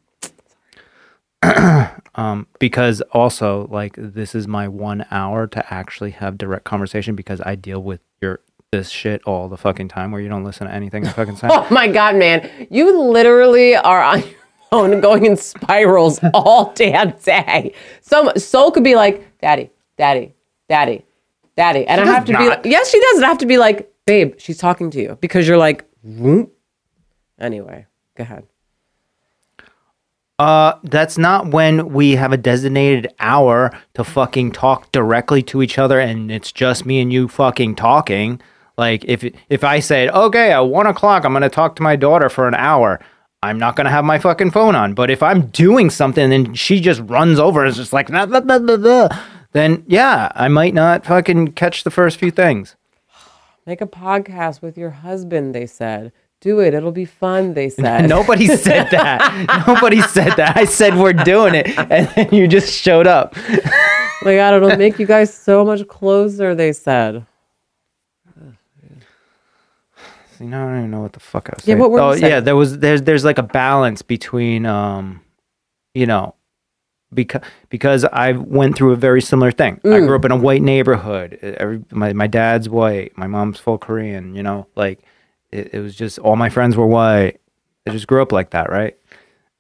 here. um, because also like this is my one hour to actually have direct conversation because I deal with your this shit all the fucking time where you don't listen to anything I fucking say. Oh my God, man. You literally are on your phone going in spirals all damn day. Some soul could be like, Daddy, Daddy, Daddy, Daddy. And I have to be like, yes, she does. And I have to be like, babe, she's talking to you because you're like, whoop. Anyway, go ahead. Uh, that's not when we have a designated hour to fucking talk directly to each other, and it's just me and you fucking talking. Like if if I said, okay, at one o'clock, I'm gonna talk to my daughter for an hour. I'm not gonna have my fucking phone on. But if I'm doing something and she just runs over and is just like, "Nah, blah, blah, blah, blah," then yeah, I might not fucking catch the first few things. Make a podcast with your husband, they said. Do it. It'll be fun, they said. Nobody said that. Nobody said that. I said we're doing it, and then you just showed up. my God, it'll make you guys so much closer, they said. You know, I don't even know what the fuck I was Yeah, saying. what were you oh, yeah, there was there's there's like a balance between um, you know, because because I went through a very similar thing. I Mm. grew up in a white neighborhood. Every my my dad's white, my mom's full Korean. You know, like it, it was just all my friends were white. I just grew up like that, right?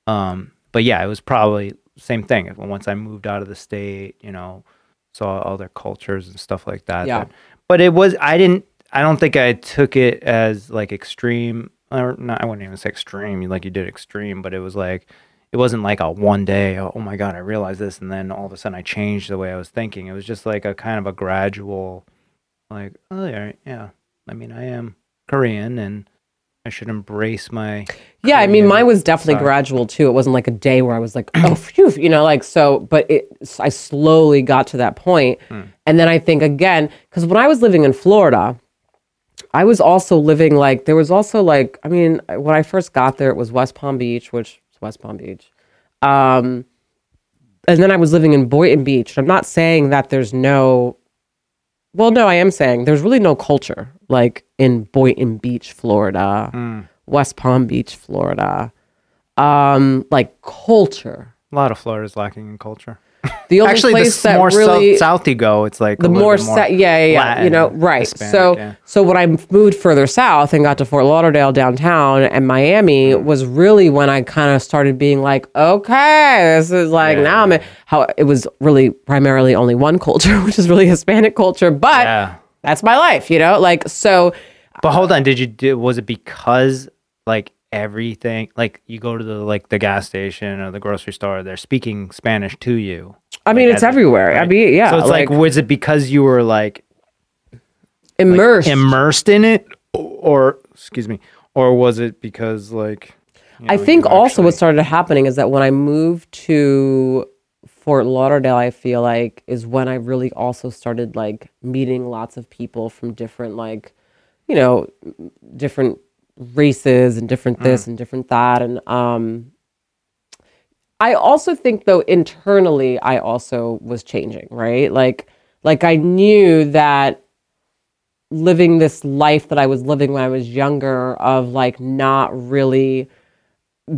Um, but yeah, it was probably same thing. Once I moved out of the state, you know, saw all their cultures and stuff like that. Yeah. that- but it was I didn't I don't think I took it as like extreme or not I wouldn't even say extreme like you did extreme, but it was like it wasn't like a one day, oh, my god, I realized this and then all of a sudden I changed the way I was thinking. It was just like a kind of a gradual like, oh yeah, yeah. I mean I am Korean and I should embrace my Yeah, I mean, mine was definitely gradual too. It wasn't like a day where I was like, oh, phew, you know, like so. But it, I slowly got to that point, hmm. and then I think again, because when I was living in Florida, I was also living like there was also like, I mean, when I first got there, it was West Palm Beach, which is West Palm Beach, um, and then I was living in Boynton Beach. I'm not saying that there's no well, no, I am saying there's really no culture like in Boynton Beach, Florida, West Palm Beach, Florida. Um, like culture. a lot of Florida is lacking in culture. The only Actually, the place s- that more really south, south you go, it's like the more, bit sa- yeah, yeah, yeah, you know, right. Hispanic, so, yeah. so when I moved further south and got to Fort Lauderdale downtown and Miami was really when I kind of started being like, okay, this is like Yeah, now I'm in, how it was really primarily only one culture, which is really Hispanic culture, but that's my life, you know, like so. But hold on, did you do? Was it because like everything, like you go to the like the gas station or the grocery store, they're speaking Spanish to you? I mean, Like, it's everywhere. I mean, yeah. So it's like, was it because you were like immersed. immersed in it, or excuse me, or was it because like? you I think you also what started happening is that when I moved to Fort Lauderdale, I feel like is when I really also started like meeting lots of people from different like, you know, different races and different this and different that and um I also think though internally I also was changing, right? Like like I knew that living this life that I was living when I was younger of like not really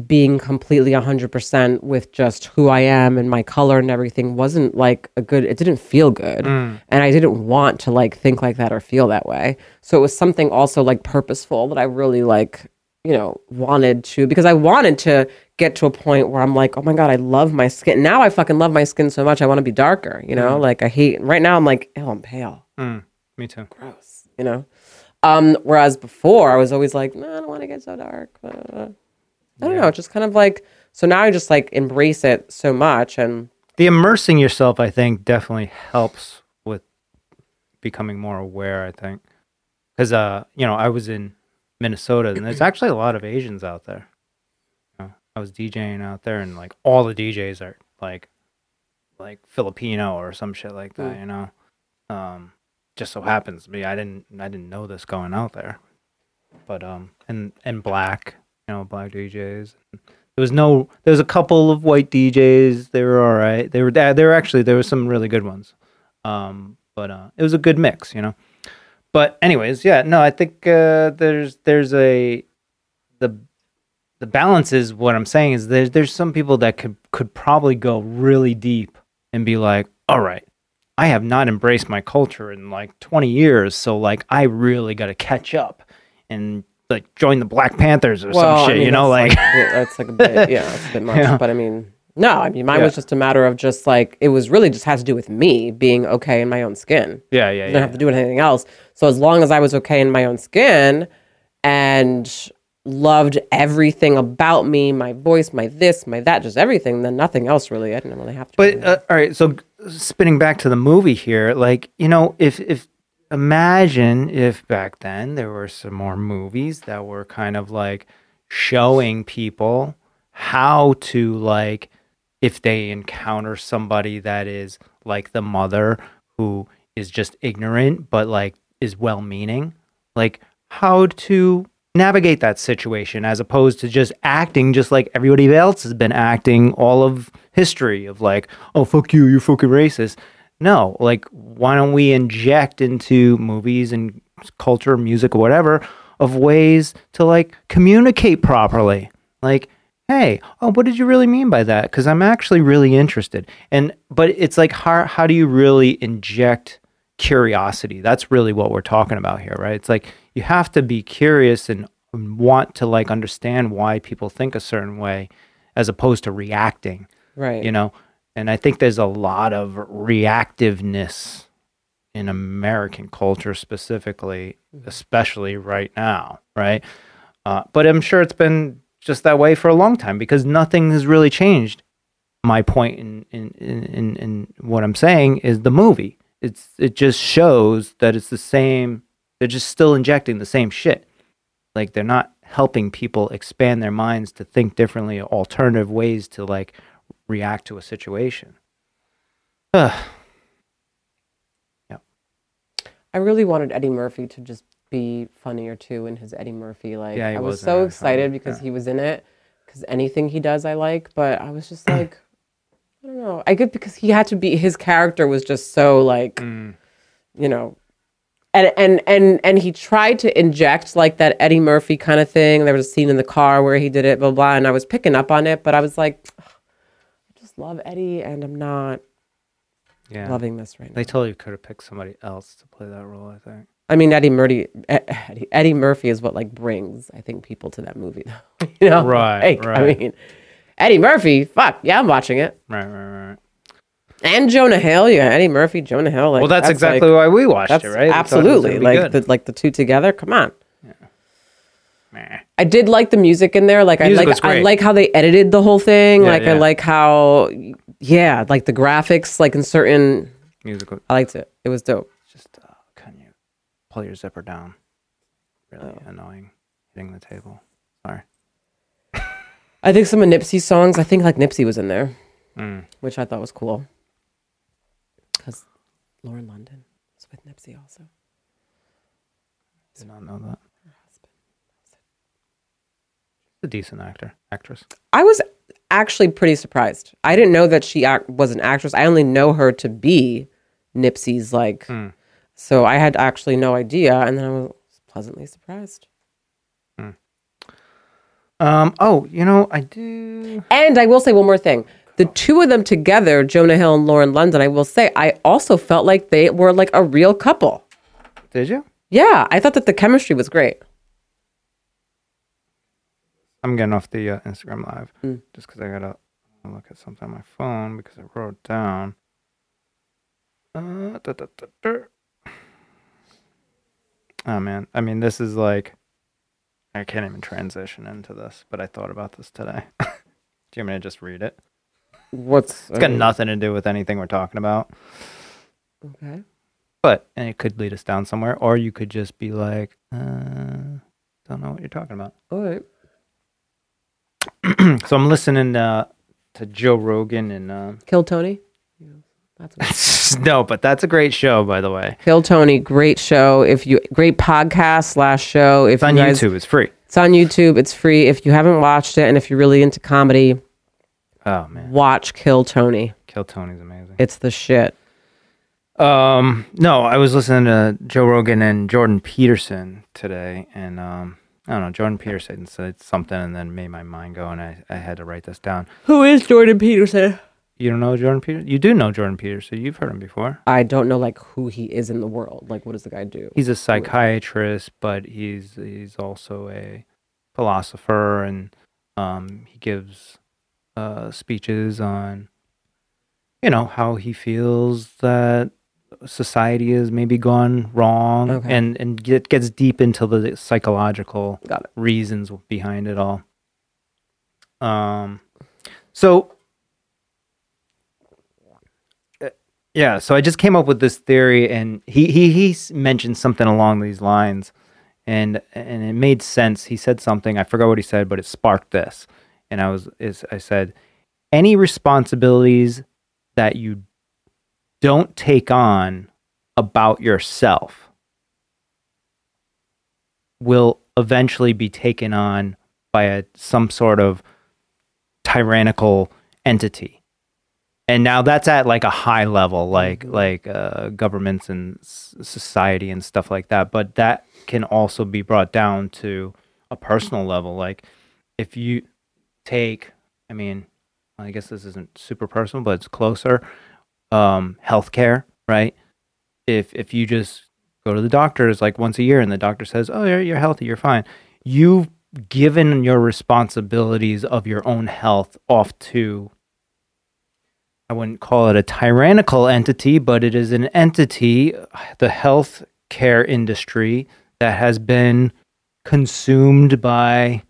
being completely 100% with just who I am and my color and everything wasn't like a good it didn't feel good and I didn't want to like think like that or feel that way so it was something also like purposeful that I really like you know, wanted to because I wanted to get to a point where I'm like, oh my God, I love my skin. Now I fucking love my skin so much. I want to be darker, you know? Like I hate right now I'm like, oh, I'm pale. Mm, me too. Gross. You know? Um, whereas before I was always like, no, I don't want to get so dark. I don't know. Just kind of like so now I just like embrace it so much and The immersing yourself, I think, definitely helps with becoming more aware. I think because uh, you know, I was in Minnesota, and there's actually a lot of Asians out there. You know, I was DJing out there, and like all the DJs are like, like Filipino or some shit like that. You know, um, just so happens to be I didn't I didn't know this going out there, but um, and and black, you know, black DJs. There was no. There was a couple of white DJs. They were all right. They were. They were actually. There were some really good ones. Um, but uh, it was a good mix, you know. But anyways, yeah. No, I think uh, there's there's a the the balance is what I'm saying is there's there's some people that could could probably go really deep and be like, all right, I have not embraced my culture in like 20 years, so like I really got to catch up and like join the Black Panthers or some I shit, mean, you know, that's like, yeah, that's like a bit yeah, that's a bit much. Yeah. But I mean, no, I mean mine Yeah. was just a matter of just like it was really just had to do with me being okay in my own skin. yeah, yeah, It didn't yeah. have to do with anything else. So as long as I was okay in my own skin and loved everything about me, my voice, my this, my that, just everything, then nothing else really. I didn't really have to. But uh, all right, so spinning back to the movie here, like you know, if if imagine if back then there were some more movies that were kind of like showing people how to like if they encounter somebody that is like the mother who is just ignorant but like is well meaning like how to navigate that situation as opposed to just acting just like everybody else has been acting all of history of like oh fuck you you're fucking racist no like why don't we inject into movies and culture music or whatever of ways to like communicate properly? Like hey oh what did you really mean by that? Because i'm actually really interested. And but it's like how, how do you really inject curiosity? That's really what we're talking about here right? It's like you have to be curious and want to like understand why people think a certain way as opposed to reacting right. you know and i think there's a lot of reactiveness in american culture specifically especially right now right? Uh, but i'm sure it's been just that way for a long time because nothing has really changed. My point in in, in, in, what i'm saying is the movie. It's it just shows that it's the same they're just still injecting the same shit. Like they're not helping people expand their minds to think differently alternative ways to like react to a situation Ugh. Yeah. I really wanted Eddie Murphy to just be funnier too in his Eddie Murphy. Like Yeah, I was so excited because yeah. he was in it. Because anything he does, I like. But I was just like, I don't know. I get because he had to be. His character was just so like, Mm. you know. And, and and and he tried to inject like that Eddie Murphy kind of thing. There was a scene in the car where he did it, blah blah, and I was picking up on it, but I was like, "Ugh, I just love Eddie, and I'm not yeah loving this right now. they totally could have picked somebody else to play that role i think I mean, Eddie Murphy, Eddie, Eddie Murphy is what like brings, I think, people to that movie. though. you know, Right, Like, I mean, Eddie Murphy, fuck yeah, I'm watching it. right right right And Jonah Hill, yeah, Eddie Murphy, Jonah Hill. Like, well that's, exactly like, why we watched it right absolutely like good. the like the two together. Come on, I did like the music in there. Like Music I like I like how they edited the whole thing. Yeah, like yeah. I like how, yeah, like the graphics, like in certain, musical I liked it. It was dope. just uh, can you pull your zipper down really Oh. annoying hitting the table sorry I think some of Nipsey's songs. I think like Nipsey was in there. mm. which I thought was cool. Because Lauren London was with Nipsey also. did not know that a decent actor actress I was actually pretty surprised. I didn't know that she act- was an actress. I only know her to be Nipsey's like. Mm. So I had actually no idea, and then I was pleasantly surprised. um oh you know i do And I will say one more thing. The two of them together, Jonah Hill and Lauren London, I will say, I also felt like they were like a real couple. did you Yeah, I thought that the chemistry was great. I'm getting off the uh, Instagram live Mm. just because I gotta look at something on my phone because I wrote down. Uh, da, da, da, da. Oh man, I mean, this is like, I can't even transition into this, but I thought about this today. Do you want me to just read it? What's It's got nothing to do with anything we're talking about, Okay. but and it could lead us down somewhere, or you could just be like, uh, don't know what you're talking about. All right. so I'm listening uh, to Joe Rogan and uh, Kill Tony. That's no, but that's a great show, by the way. Kill Tony. Great show. If you great podcast slash show. If It's on you guys, YouTube. It's free. It's on YouTube. It's free. If you haven't watched it, and if you're really into comedy, Oh man, watch Kill Tony. Kill Tony's amazing. It's the shit. Um, no, I was listening to Joe Rogan and Jordan Peterson today, and um, I don't know. Jordan Peterson said something, and then made my mind go, and I, I had to write this down. Who is Jordan Peterson? You don't know Jordan Peterson? You do know Jordan Peterson. You've heard him before. I don't know like who he is in the world. Like, what does the guy do? He's a psychiatrist, but he's he's also a philosopher, and um, he gives uh, speeches on, you know, how he feels that society has maybe gone wrong, Okay. and and get, gets deep into the psychological it. reasons behind it all. Um, so uh, yeah, so I just came up with this theory, and he he he mentioned something along these lines, and and it made sense. He said something I forgot what he said, but it sparked this, and I was is I said, any responsibilities that you don't take on about yourself will eventually be taken on by a some sort of tyrannical entity. And now that's at like a high level like Mhm. like uh, governments and s- society and stuff like that. But that can also be brought down to a personal level. Like if you take i mean i guess this isn't super personal but it's closer um healthcare right? If if you just go to the doctors like once a year and the doctor says oh you're, you're healthy you're fine. You've given your responsibilities of your own health off to I wouldn't call it a tyrannical entity, but it is an entity, the health care industry, that has been consumed by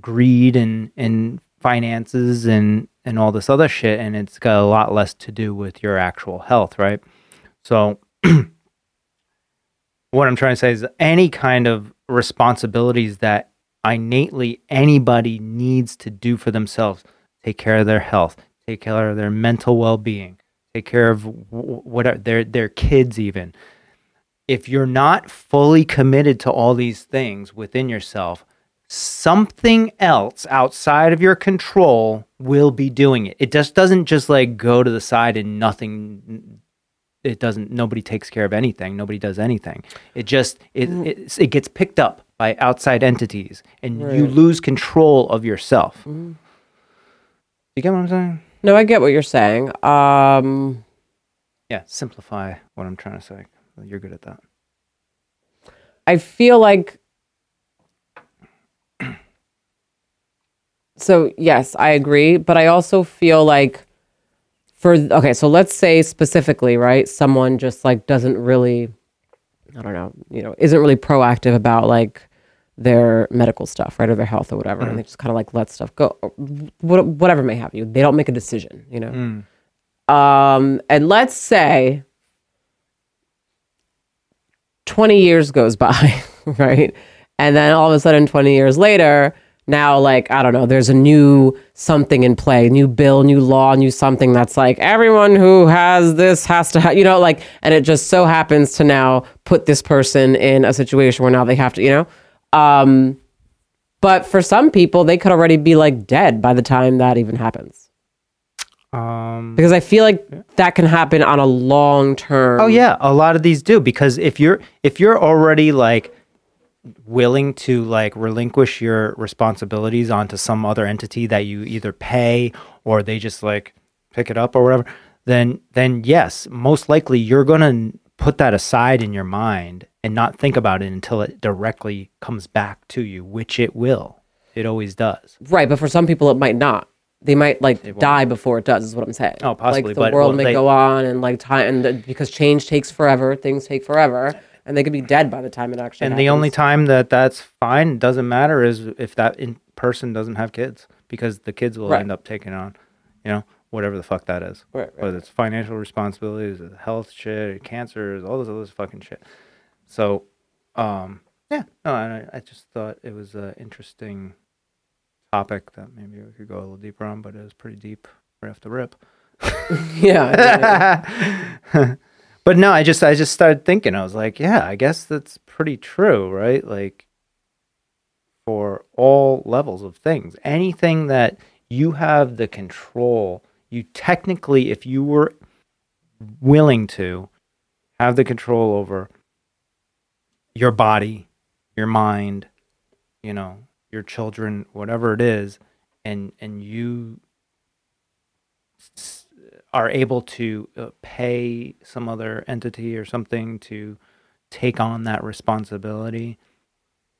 greed and, and finances and, and all this other shit. And it's got a lot less to do with your actual health, right? So, what I'm trying to say is any kind of responsibilities that innately anybody needs to do for themselves take care of their health take care of their mental well-being take care of wh- whatever their their kids even if you're not fully committed to all these things within yourself something else outside of your control will be doing it. It just doesn't just like go to the side and nothing it doesn't nobody takes care of anything. Nobody does anything. It just it it, it gets picked up by outside entities and you lose control of yourself. Mhm. you get what i'm saying? No, I get what you're saying. Um, yeah simplify what i'm trying to say. You're good at that. I feel like. So, yes, I agree. But I also feel like for, okay, so let's say specifically, right? Someone just like doesn't really, I don't know, you know, isn't really proactive about like their medical stuff, right? Or their health or whatever. And they just kind of like let stuff go, or whatever may have you. They don't make a decision, you know? Um, and let's say 20 years goes by, right? And then all of a sudden, 20 years later, now, like, I don't know, there's a new something in play, new bill, new law, new something that's like everyone who has this has to have, you know, like, and it just so happens to now put this person in a situation where now they have to, you know? Um, but for some people, they could already be like dead by the time that even happens. um Because I feel like that can happen on a long term. Oh yeah, a lot of these do because if you're if you're already like willing to like relinquish your responsibilities onto some other entity that you either pay or they just like pick it up or whatever, then then yes, most likely you're going to put that aside in your mind and not think about it until it directly comes back to you, which it will. It always does. Right, but for some people it might not. They might like die before it does. Is what I'm saying. Oh, possibly, Like the but, world well, may they- go on, and like time, and the, because change takes forever, things take forever, and they could be dead by the time it actually. And the only time that that's fine doesn't matter is if that in person doesn't have kids because the kids will Right. end up taking on, you know, whatever the fuck that is. Right, right, Whether it's financial responsibilities, health shit, cancers, all this other fucking shit. So, um, yeah, no, I, I just thought it was an interesting topic that maybe we could go a little deeper on, but it was pretty deep right off the rip. yeah, yeah. but no, I just I just started thinking. I was like, yeah, I guess that's pretty true, right? Like for all levels of things, anything that you have the control, you technically, if you were willing to, have the control over your body, your mind, you know, your children, whatever it is, and and you are able to uh, pay some other entity or something to take on that responsibility,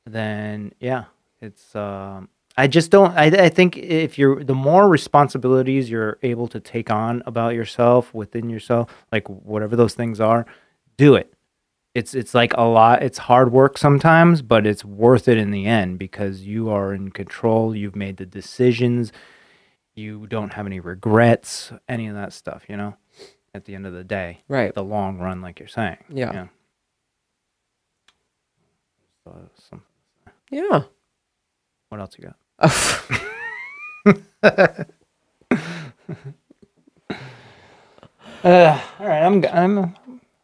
then yeah, it's. Um, I just don't. I, I think if you're the more responsibilities you're able to take on about yourself within yourself, like whatever those things are, do it. It's it's like a lot. It's hard work sometimes, but it's worth it in the end because you are in control. You've made the decisions. You don't have any regrets, any of that stuff. You know, at the end of the day, right. the long run, like you're saying. Yeah. So, some- Yeah. what else you got? Uh, all right, I'm I'm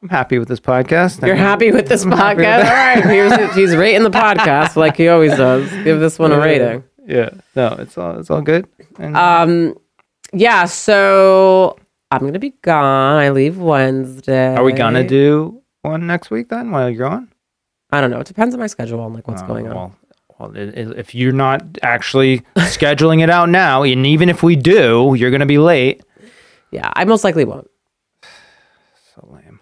I'm happy with this podcast. You're happy with this I'm happy with podcast? All right. He's, he's rating the podcast like he always does. Give this one a rating. Yeah, no, it's all it's all good. And Um, yeah. So I'm gonna be gone. I leave Wednesday. are we gonna do one next week then while you're gone? I don't know. It depends on my schedule and like what's Oh, going on. Well, well, i- i- if you're not actually scheduling it out now, and even if we do, you're gonna be late. Yeah, I most likely won't. So lame.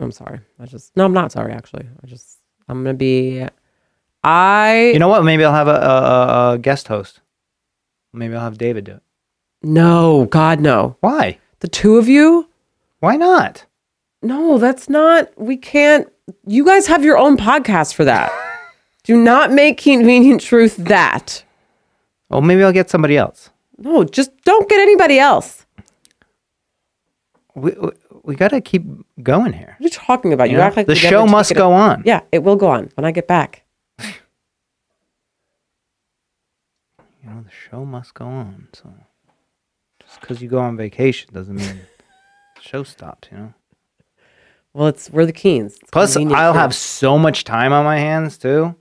I'm sorry. I just no. I'm not sorry. Actually, I just I'm gonna be. I You know what? Maybe I'll have a, a, a- guest host. Maybe I'll have David do it. no. God no. Why? The two of you. Why not? No, that's not. We can't. You guys have your own podcast for that. Do not make convenient truth that. Well, maybe I'll get somebody else. No, just don't get anybody else. We we, we got to keep going here. What are you talking about? You know? act like the we never show must it- go on. Yeah, it will go on when I get back. You know, the show must go on. So just because you go on vacation doesn't mean the show stops. You know. Well, it's we're the Keens. It's Plus, I'll have so much time on my hands too.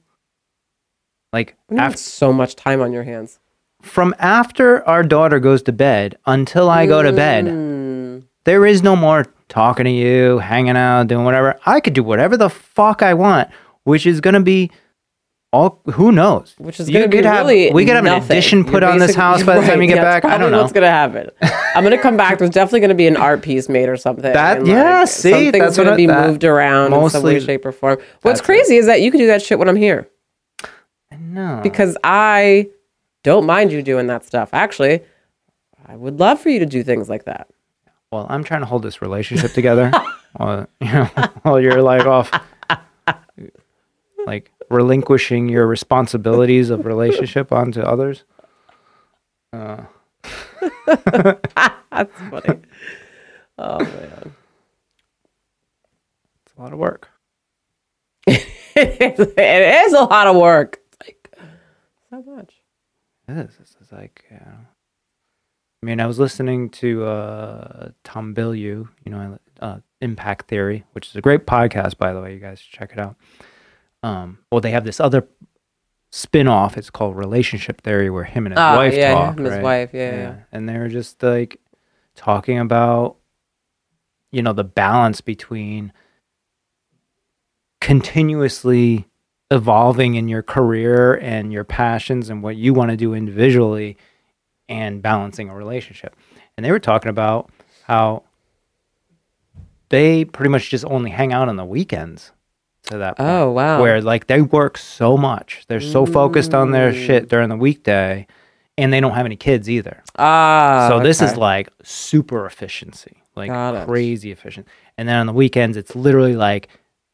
Like You have after, so much time on your hands. from after our daughter goes to bed until I go to bed, Mm, there is no more talking to you, hanging out, doing whatever. I could do whatever the fuck I want, which is gonna be all. Who knows? which is going to be have- really we could have an addition put You're on this house by the time you get yeah, back. I don't know. what's going to happen. I'm going to come back. There's definitely going to be an art piece made or something. That- and, yeah, see, something's that's going to be that- moved around in some way, shape, or form. What's crazy is that you can do that shit when I'm here No, because I don't mind you doing that stuff. Actually, I would love for you to do things like that. Well, I'm trying to hold this relationship together while you know while you're like off, like relinquishing your responsibilities of relationship onto others. Uh, That's funny. oh man, it's a lot of work. it is a lot of work. It's like so much. It is. It's, like, know, I mean, I was listening to uh, Tom Bilyeu, you know, uh, Impact Theory, which is a great podcast, by the way. You guys should check it out. Um, well, they have this other spin off. It's called Relationship Theory, where him and his Ah, wife yeah, talk. him and his wife, yeah, yeah. And they're just like talking about, you know, the balance between continuously evolving in your career and your passions and what you want to do individually and balancing a relationship. And they were talking about how they pretty much just only hang out on the weekends to that point. Oh, wow. Where like they work so much. They're so focused on their Mm. shit during the weekday and they don't have any kids either. Ah. so this is like super efficiency. Like Got it. crazy efficient. And then on the weekends it's literally like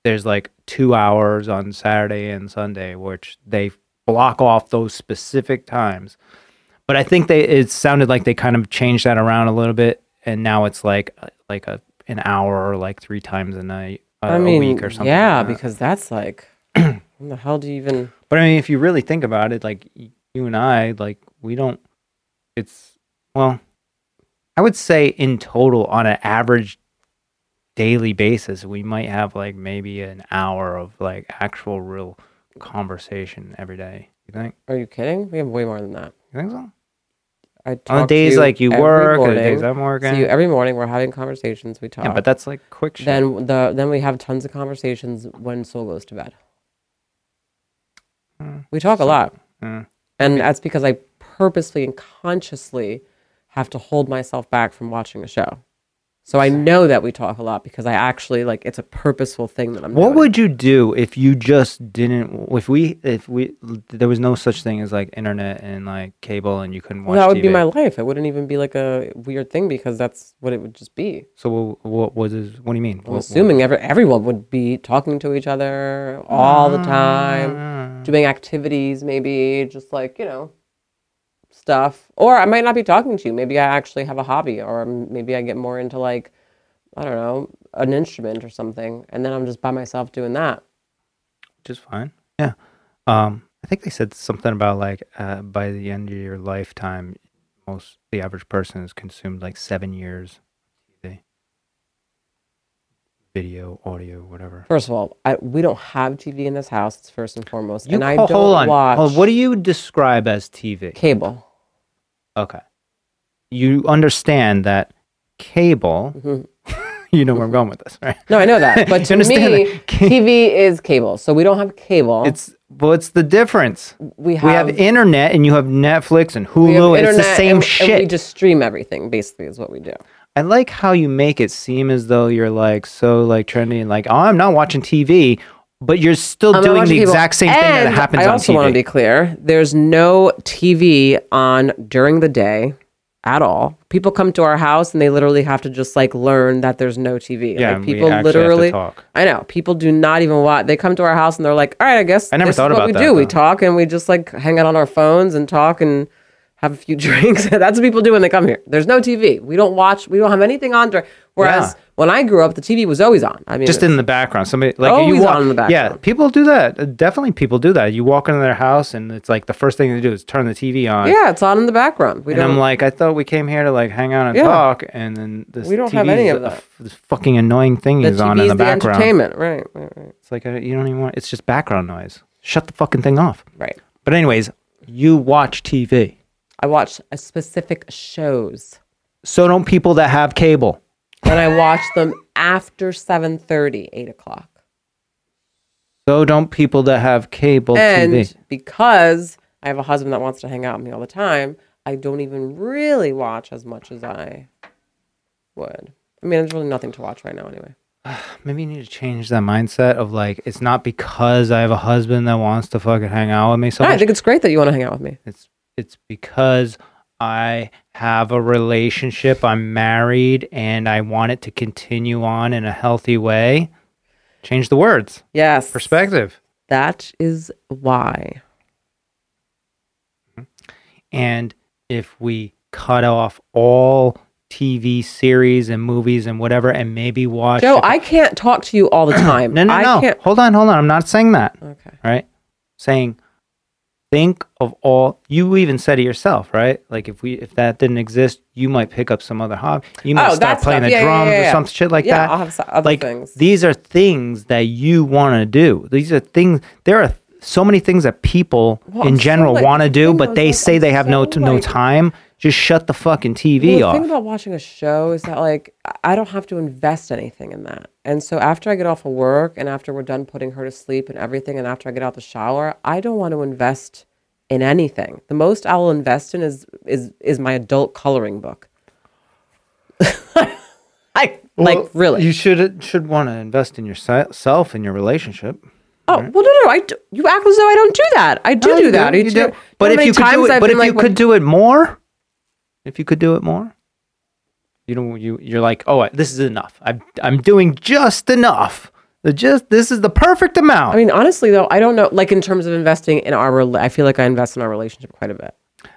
there's like 2 hours on Saturday and Sunday which they block off those specific times. But I think they it sounded like they kind of changed that around a little bit and now it's like like a an hour or like 3 times a night uh, I mean, a week or something. yeah, like that. because that's like, when the hell do you even? But I mean, if you really think about it, like you and I, like we don't. It's well, I would say in total, on an average daily basis, we might have like maybe an hour of like actual real conversation every day. You think? Are you kidding? We have way more than that. You think so? On days like you work, or days morning. I'm working. See you every morning. We're having conversations. We talk. yeah, but that's like quick shit. then the then we have tons of conversations when Soul goes to bed. Hmm. We talk a lot, Mm. and that's because I purposely and consciously have to hold myself back from watching a show. So I know that we talk a lot because I actually like it's a purposeful thing that I'm What doing. would you do if you just didn't? If we, if we, there was no such thing as like internet and like cable, and you couldn't watch. well, that would be my life. It wouldn't even be like a weird thing because that's what it would just be. So what? What was? His, what do you mean? I'm What- assuming every, everyone would be talking to each other all the time, Ah. doing activities, maybe just like, you know, stuff. Or I might not be talking to you. Maybe I actually have a hobby, or maybe I get more into like, I don't know, an instrument or something. And then I'm just by myself doing that. which is fine. Yeah. Um, I think they said something about like uh, by the end of your lifetime, most the average person has consumed like seven years TV, video, audio, whatever. First of all, I, we don't have TV in this house. It's first and foremost. You and I don't hold on. watch Hold- what do you describe as TV? cable. Okay. You understand that cable. Mhm. you know where I'm going with this, right? No, I know that. But to me, that? TV is cable. So we don't have cable. It's but what's the difference? we have, we have internet and you have Netflix and Hulu. and it's the same and, shit. And we just stream everything, basically, is what we do. I like how you make it seem as though you're like so like trendy and like oh I'm not watching TV, but you're still I'm doing the cable. exact same thing that And happens I on also TV. want to be clear: there's no TV on during the day at all. People come to our house and they literally have to just like learn that there's no TV. Yeah, like and we people have to literally. talk. I know people do not even watch. They come to our house and they're like, "All right, I guess I never this thought is what about we that, do. We talk and we just like hang out on our phones and talk and." Have a few drinks. That's what people do when they come here. There's no TV. We don't watch. We don't have anything on. During, whereas Yeah. when I grew up, the TV was always on. I mean, just in the background. Somebody like Always you walk, on in the background. Yeah, people do that. Definitely, people do that. You walk into their house and it's like the first thing they do is turn the TV on. yeah, it's on in the background. We And don't. I'm like, I thought we came here to like hang out and Yeah. talk, and then this We don't TV have any of that. f- this fucking annoying thing the is on in the the background. entertainment. Right, right, right. It's like you don't even want. It's just background noise. Shut the fucking thing off. Right. But anyways, you watch TV. I watch a specific shows, So don't people that have cable. and I watch them after 7.30, 8 o'clock. So don't people that have cable and TV. because I have a husband that wants to hang out with me all the time, I don't even really watch as much as I would. I mean, there's really nothing to watch right now anyway. Maybe you need to change that mindset of like it's not because I have a husband that wants to fucking hang out with me so I much. think it's great that you want to hang out with me. It's it's because I have a relationship, I'm married, and I want it to continue on in a healthy way. Change the words. Yes. Perspective. That is why. And if we cut off all TV series and movies and whatever and maybe watch Joe, I can't talk to you all the time. No, no, I no. Can't. Hold on, hold on. I'm not saying that. Okay. right? Saying, think of all. You even said it yourself, right? Like if we if that didn't exist, you might pick up some other hobby. You might Oh, start playing the Yeah, drums yeah, yeah. or some shit like that. I'll have s- other like things. these are things that you want to do. These are things. There are so many things that people Well, in I'm so, general like, want to do, but they say they have no so, no like- time. Just shut the fucking TV Well, the off. thing about watching a show is that like I- don't have to invest anything in that. And so after I get off of work and after we're done putting her to sleep and everything and after I get out the shower, I don't want to invest in anything. The most I will invest in is is is my adult coloring book. I like really. you should should want to invest in yourself in your relationship. oh well, no, no. I do, you act as though I don't do that. I do No, do that. do, you do. But if you could do it, but if you could do it more, if you could do it more, you know, you you're like, oh, this is enough. I'm I'm doing just enough. The Just this is the perfect amount. I mean, honestly, though, I don't know. Like in terms of investing in our, rela- I feel like I invest in our relationship quite a bit.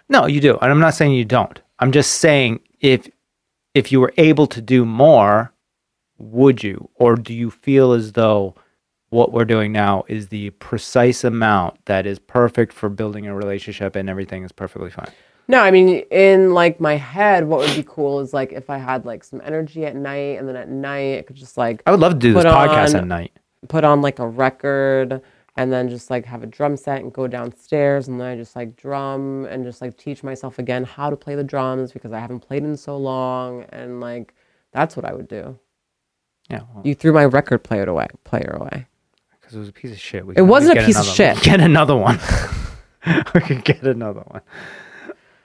No, you do. And I'm not saying you don't. I'm just saying if if you were able to do more, would you? Or do you feel as though what we're doing now is the precise amount that is perfect for building a relationship and everything is perfectly fine? No, I mean, in like my head, what would be cool is like if I had like some energy at night, and then at night I could just like I would love to do this Put podcast on- at night. put on like a record and then just like have a drum set and go downstairs and then I just like drum and just like teach myself again how to play the drums because I haven't played in so long and like that's what I would do. Yeah, well, You threw my record player away, player away. because it was a piece of shit. We It can always wasn't a get piece of another- shit. Get another one. we could get another one.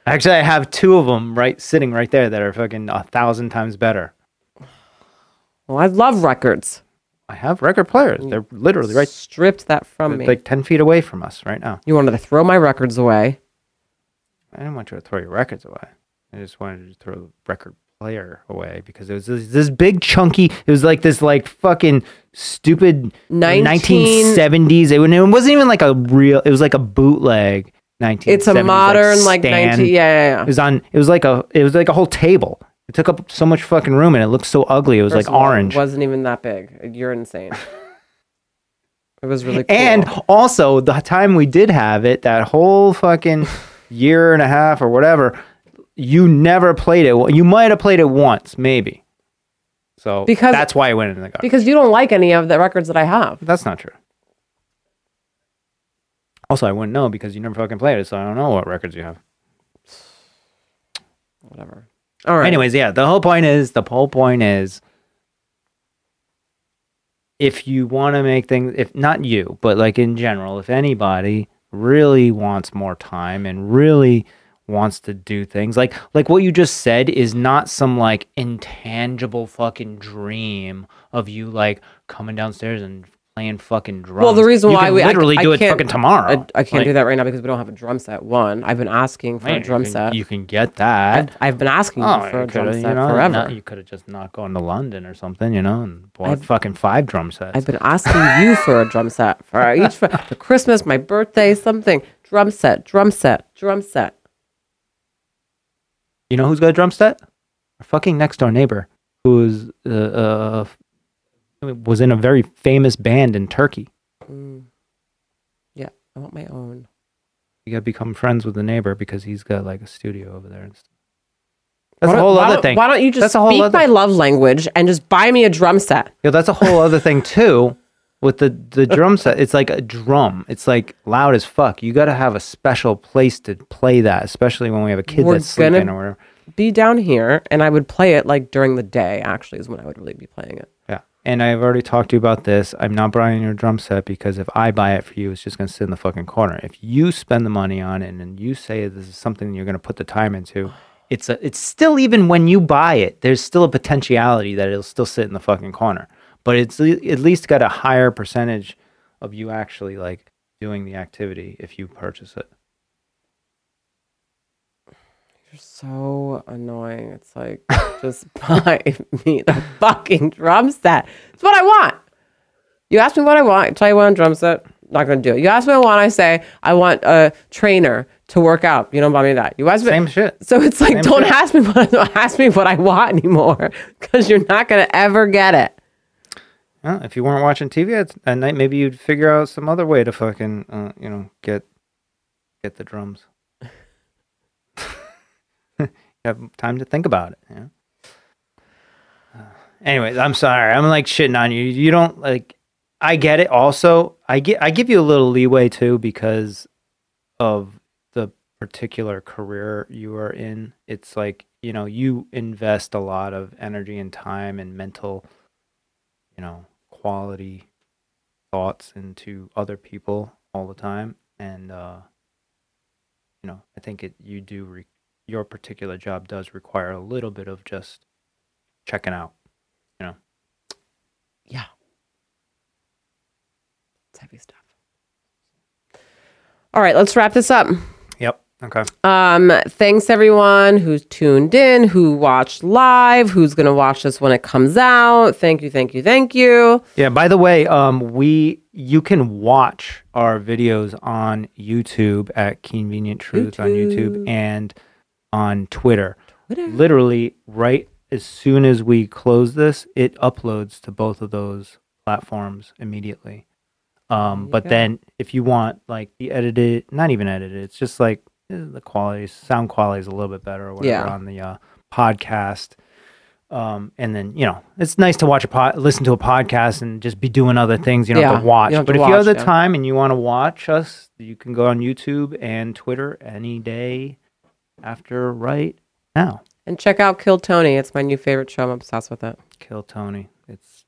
Actually, I have two of them right sitting right there that are fucking a thousand times better. Well, I love records. I have record players. They're literally right Stripped that from me. like 10 feet away from us right now. you wanted to throw my records away. I didn't want you to throw your records away. I just wanted to throw the record player away because it was this, this big chunky, it was like this like fucking stupid 19 1970s. It, wa- it wasn't even like a real, it was like a bootleg 1970s. It's a modern like, stand. 19 yeah, yeah, It was on, it was like a, it was like a whole table. It took up so much fucking room and it looked so ugly. It was First like of all, orange. It wasn't even that big. You're insane. it was really cool. And also, the time we did have it, that whole fucking year and a half or whatever, you never played it. You might have played it once, maybe. So Because- that's why I went in the garbage. because you don't like any of the records that I have. That's not true. Also, I wouldn't know because you never fucking played it, so I don't know what records you have. Whatever. All right. Anyways, yeah, the whole point is the whole point is if you want to make things if not you, but like in general, if anybody really wants more time and really wants to do things like like what you just said is not some like intangible fucking dream of you like coming downstairs and playing fucking drums. Well, the reason You why we literally I do it fucking tomorrow. I, I can't Like, do that right now because we don't have a drum set. One, I've been asking for man, a drum you can, set. You can get that. I've, I've been asking Oh, for a drum set you know, forever. not- you could have just not gone to London or something, you know, and bought I've- fucking five drum sets. I've been asking you for a drum set for each for, for Christmas, my birthday, something. Drum set, drum set, drum set. you know who's got a drum set? Our fucking next door neighbor, who's uh, uh, was in a very famous band in Turkey. Mm. Yeah, I want my own. You got to become friends with the neighbor because he's got like a studio over there and stuff. That's a whole other thing. Why don't you just That's a whole speak other- my love language and just buy me a drum set? Yeah, that's a whole other thing too. With the the drum set, it's like a drum. It's like loud as fuck. You got to have a special place to play that, especially when we have a kid We're that's sleeping or whatever. Be down here, and I would play it like during the day. Actually, is when I would really be playing it. And I've already talked to you about this. I'm not buying your drum set because if I buy it for you, it's just going to sit in the fucking corner. If you spend the money on it and you say this is something you're going to put the time into, it's a, it's still even when you buy it, there's still a potentiality that it'll still sit in the fucking corner. But it's at least got a higher percentage of you actually like doing the activity if you purchase it. You're so annoying. It's like just buy me the fucking drum set. It's what I want. You ask me what I want. I tell you what, drum set. Not gonna do it. You ask me what I want. I say I want a trainer to work out. You don't buy me that. You ask me. Same shit. So it's like, Same don't shit. ask me what don't ask me what I want anymore, because you're not gonna ever get it. Well, if you weren't watching TV at, at night, maybe you'd figure out some other way to fucking, uh, you know, get get the drums. You have time to think about it. Yeah. Uh, anyways, I'm sorry. I'm like shitting on you. You don't like. I get it. Also, I get. I give you a little leeway too because of the particular career you are in. It's like you know you invest a lot of energy and time and mental you know, quality thoughts into other people all the time. And, uh, you know, I think it, you do, re- your particular job does require a little bit of just checking out, you know. Yeah. It's heavy stuff. All right, let's wrap this up. Yep. Okay. Um, thanks everyone who's tuned in, who watched live, who's gonna watch this when it comes out. Thank you, thank you, thank you. Yeah. By the way, um, we you can watch our videos on YouTube at Convenient Truth on YouTube YouTube. and on Twitter. Twitter. Literally, right as soon as we close this, it uploads to both of those platforms immediately. Um, but go. then if you want like the edited, not even edited, it's just like eh, the quality, sound quality is a little bit better or whatever Yeah. on the uh, podcast. Um, and then you know it's nice to watch a pod, listen to a podcast, and just be doing other things. You don't Yeah, have to watch. have but to if you have the yeah. time and you want to watch us, you can go on YouTube and Twitter any day after right now. And check out Kill Tony. It's my new favorite show. I'm obsessed with it. Kill Tony. It's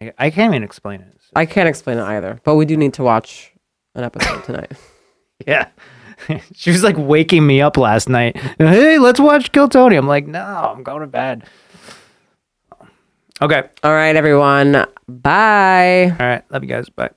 I, I can't even explain it. I can't explain it either, but we do need to watch an episode tonight. yeah. she was like waking me up last night. Hey, let's watch Kill Tony. I'm like, no, I'm going to bed. Okay. All right, everyone. Bye. All right. Love you guys. Bye.